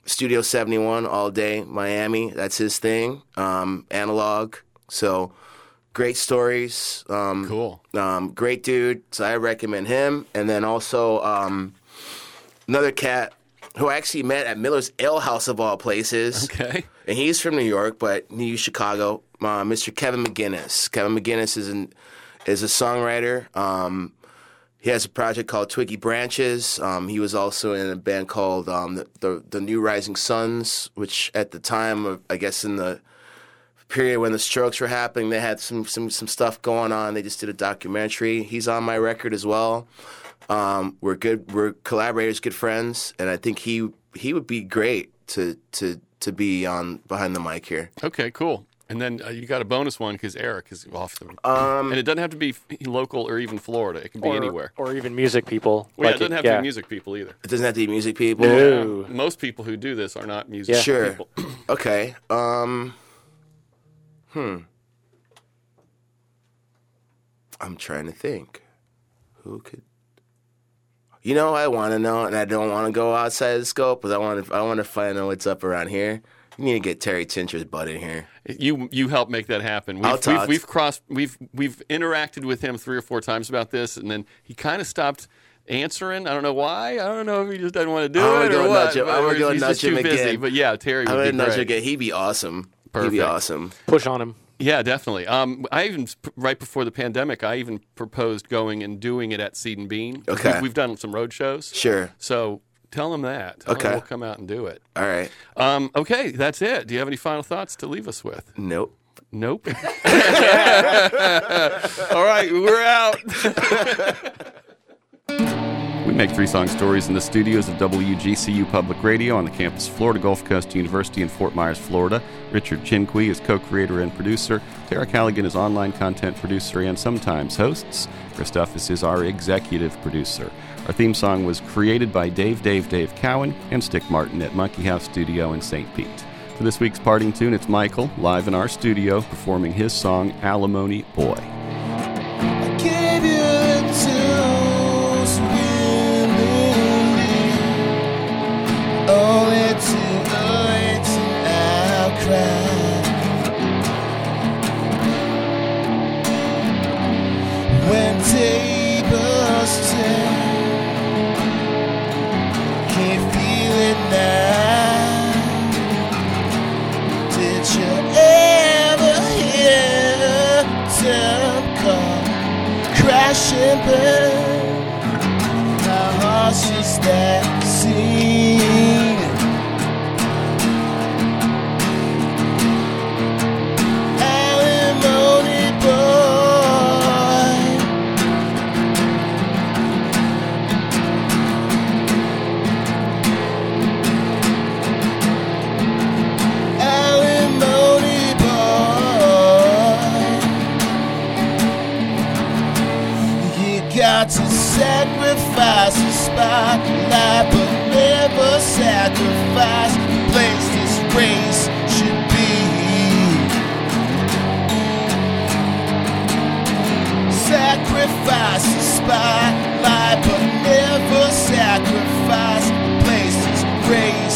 Speaker 1: Studio 71 all day, Miami. That's his thing. Um, analog. So great stories. Um,
Speaker 3: Cool.
Speaker 1: um, great dude. So I recommend him. And then also um, another cat who I actually met at Miller's Ale House of all places.
Speaker 3: Okay.
Speaker 1: And he's from New York, but New Chicago. Uh, Mr. Kevin McGinnis. Kevin McGinnis is an is a songwriter. Um, he has a project called Twiggy Branches. Um, he was also in a band called um, the, the New Rising Suns, which at the time, I guess, in the period when the Strokes were happening, they had some some some stuff going on. They just did a documentary. He's on my record as well. Um, we're good. We're collaborators, good friends, and I think he he would be great to to to be on behind the mic here.
Speaker 3: Okay, cool. And then uh, you got a bonus one because Eric is off the.
Speaker 1: Um,
Speaker 3: and it doesn't have to be local or even Florida. It can be
Speaker 4: or,
Speaker 3: anywhere.
Speaker 4: or even music people.
Speaker 3: Well, yeah, it doesn't have to be music people either.
Speaker 1: It doesn't have to be music people.
Speaker 4: No.
Speaker 3: Most people who do this are not music
Speaker 4: Yeah.
Speaker 1: Sure.
Speaker 3: people. *clears throat*
Speaker 1: Okay. Um. Hmm. I'm trying to think. Who could? You know, I want to know, and I don't want to go outside the scope, but I want to. I want to find out what's up around here. You need to get Terry Tincher's butt in here.
Speaker 3: You you helped make that happen. We've,
Speaker 1: I'll
Speaker 3: we've,
Speaker 1: talk.
Speaker 3: we've crossed we've we've interacted with him three or four times about this, and then he kind of stopped answering. I don't know why. I don't know if he just doesn't want to do
Speaker 1: I'm
Speaker 3: it or what.
Speaker 1: nudge him. I'm
Speaker 3: or
Speaker 1: gonna go
Speaker 3: he's
Speaker 1: nudge him
Speaker 3: too busy.
Speaker 1: again.
Speaker 3: But yeah, Terry
Speaker 1: I'm
Speaker 3: would
Speaker 1: gonna
Speaker 3: be
Speaker 1: nudge
Speaker 3: great.
Speaker 1: again. He'd be awesome.
Speaker 3: Perfect.
Speaker 1: He'd be awesome.
Speaker 4: Push on him.
Speaker 3: Yeah, definitely. Um, I even right before the pandemic, I even proposed going and doing it at Seed and Bean.
Speaker 1: Okay.
Speaker 3: we've, we've done some road shows.
Speaker 1: Sure.
Speaker 3: So tell them that. Tell
Speaker 1: Okay.
Speaker 3: we'll come out and do it.
Speaker 1: All right.
Speaker 3: Um, okay, that's it. Do you have any final thoughts to leave us with?
Speaker 1: Nope.
Speaker 3: Nope. *laughs* *laughs* All right, we're out. *laughs* we make three song stories in the studios of WGCU Public Radio on the campus of Florida Gulf Coast University in Fort Myers, Florida. Richard Chinqui is co creator and producer. Tara Callaghan is online content producer and sometimes hosts. Christophus is our executive producer. Our theme song was created by Dave Dave Dave Cowan and Stick Martin at Monkey House Studio in St. Pete. For this week's parting tune, it's Michael live in our studio performing his song Alimony Boy.
Speaker 8: Crash and burn. How sacrifice the spotlight, but never sacrifice the place this race should be. Sacrifice the spotlight, but never sacrifice the place this race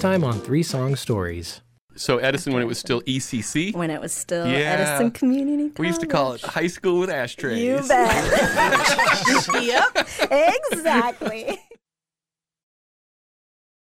Speaker 9: Next time on Three Song Stories.
Speaker 3: So Edison, when it was still ECC,
Speaker 10: When it was still
Speaker 3: Yeah.
Speaker 10: Edison Community College.
Speaker 3: we used to call it high school with ashtrays.
Speaker 10: You bet. *laughs* *laughs* yep. Exactly.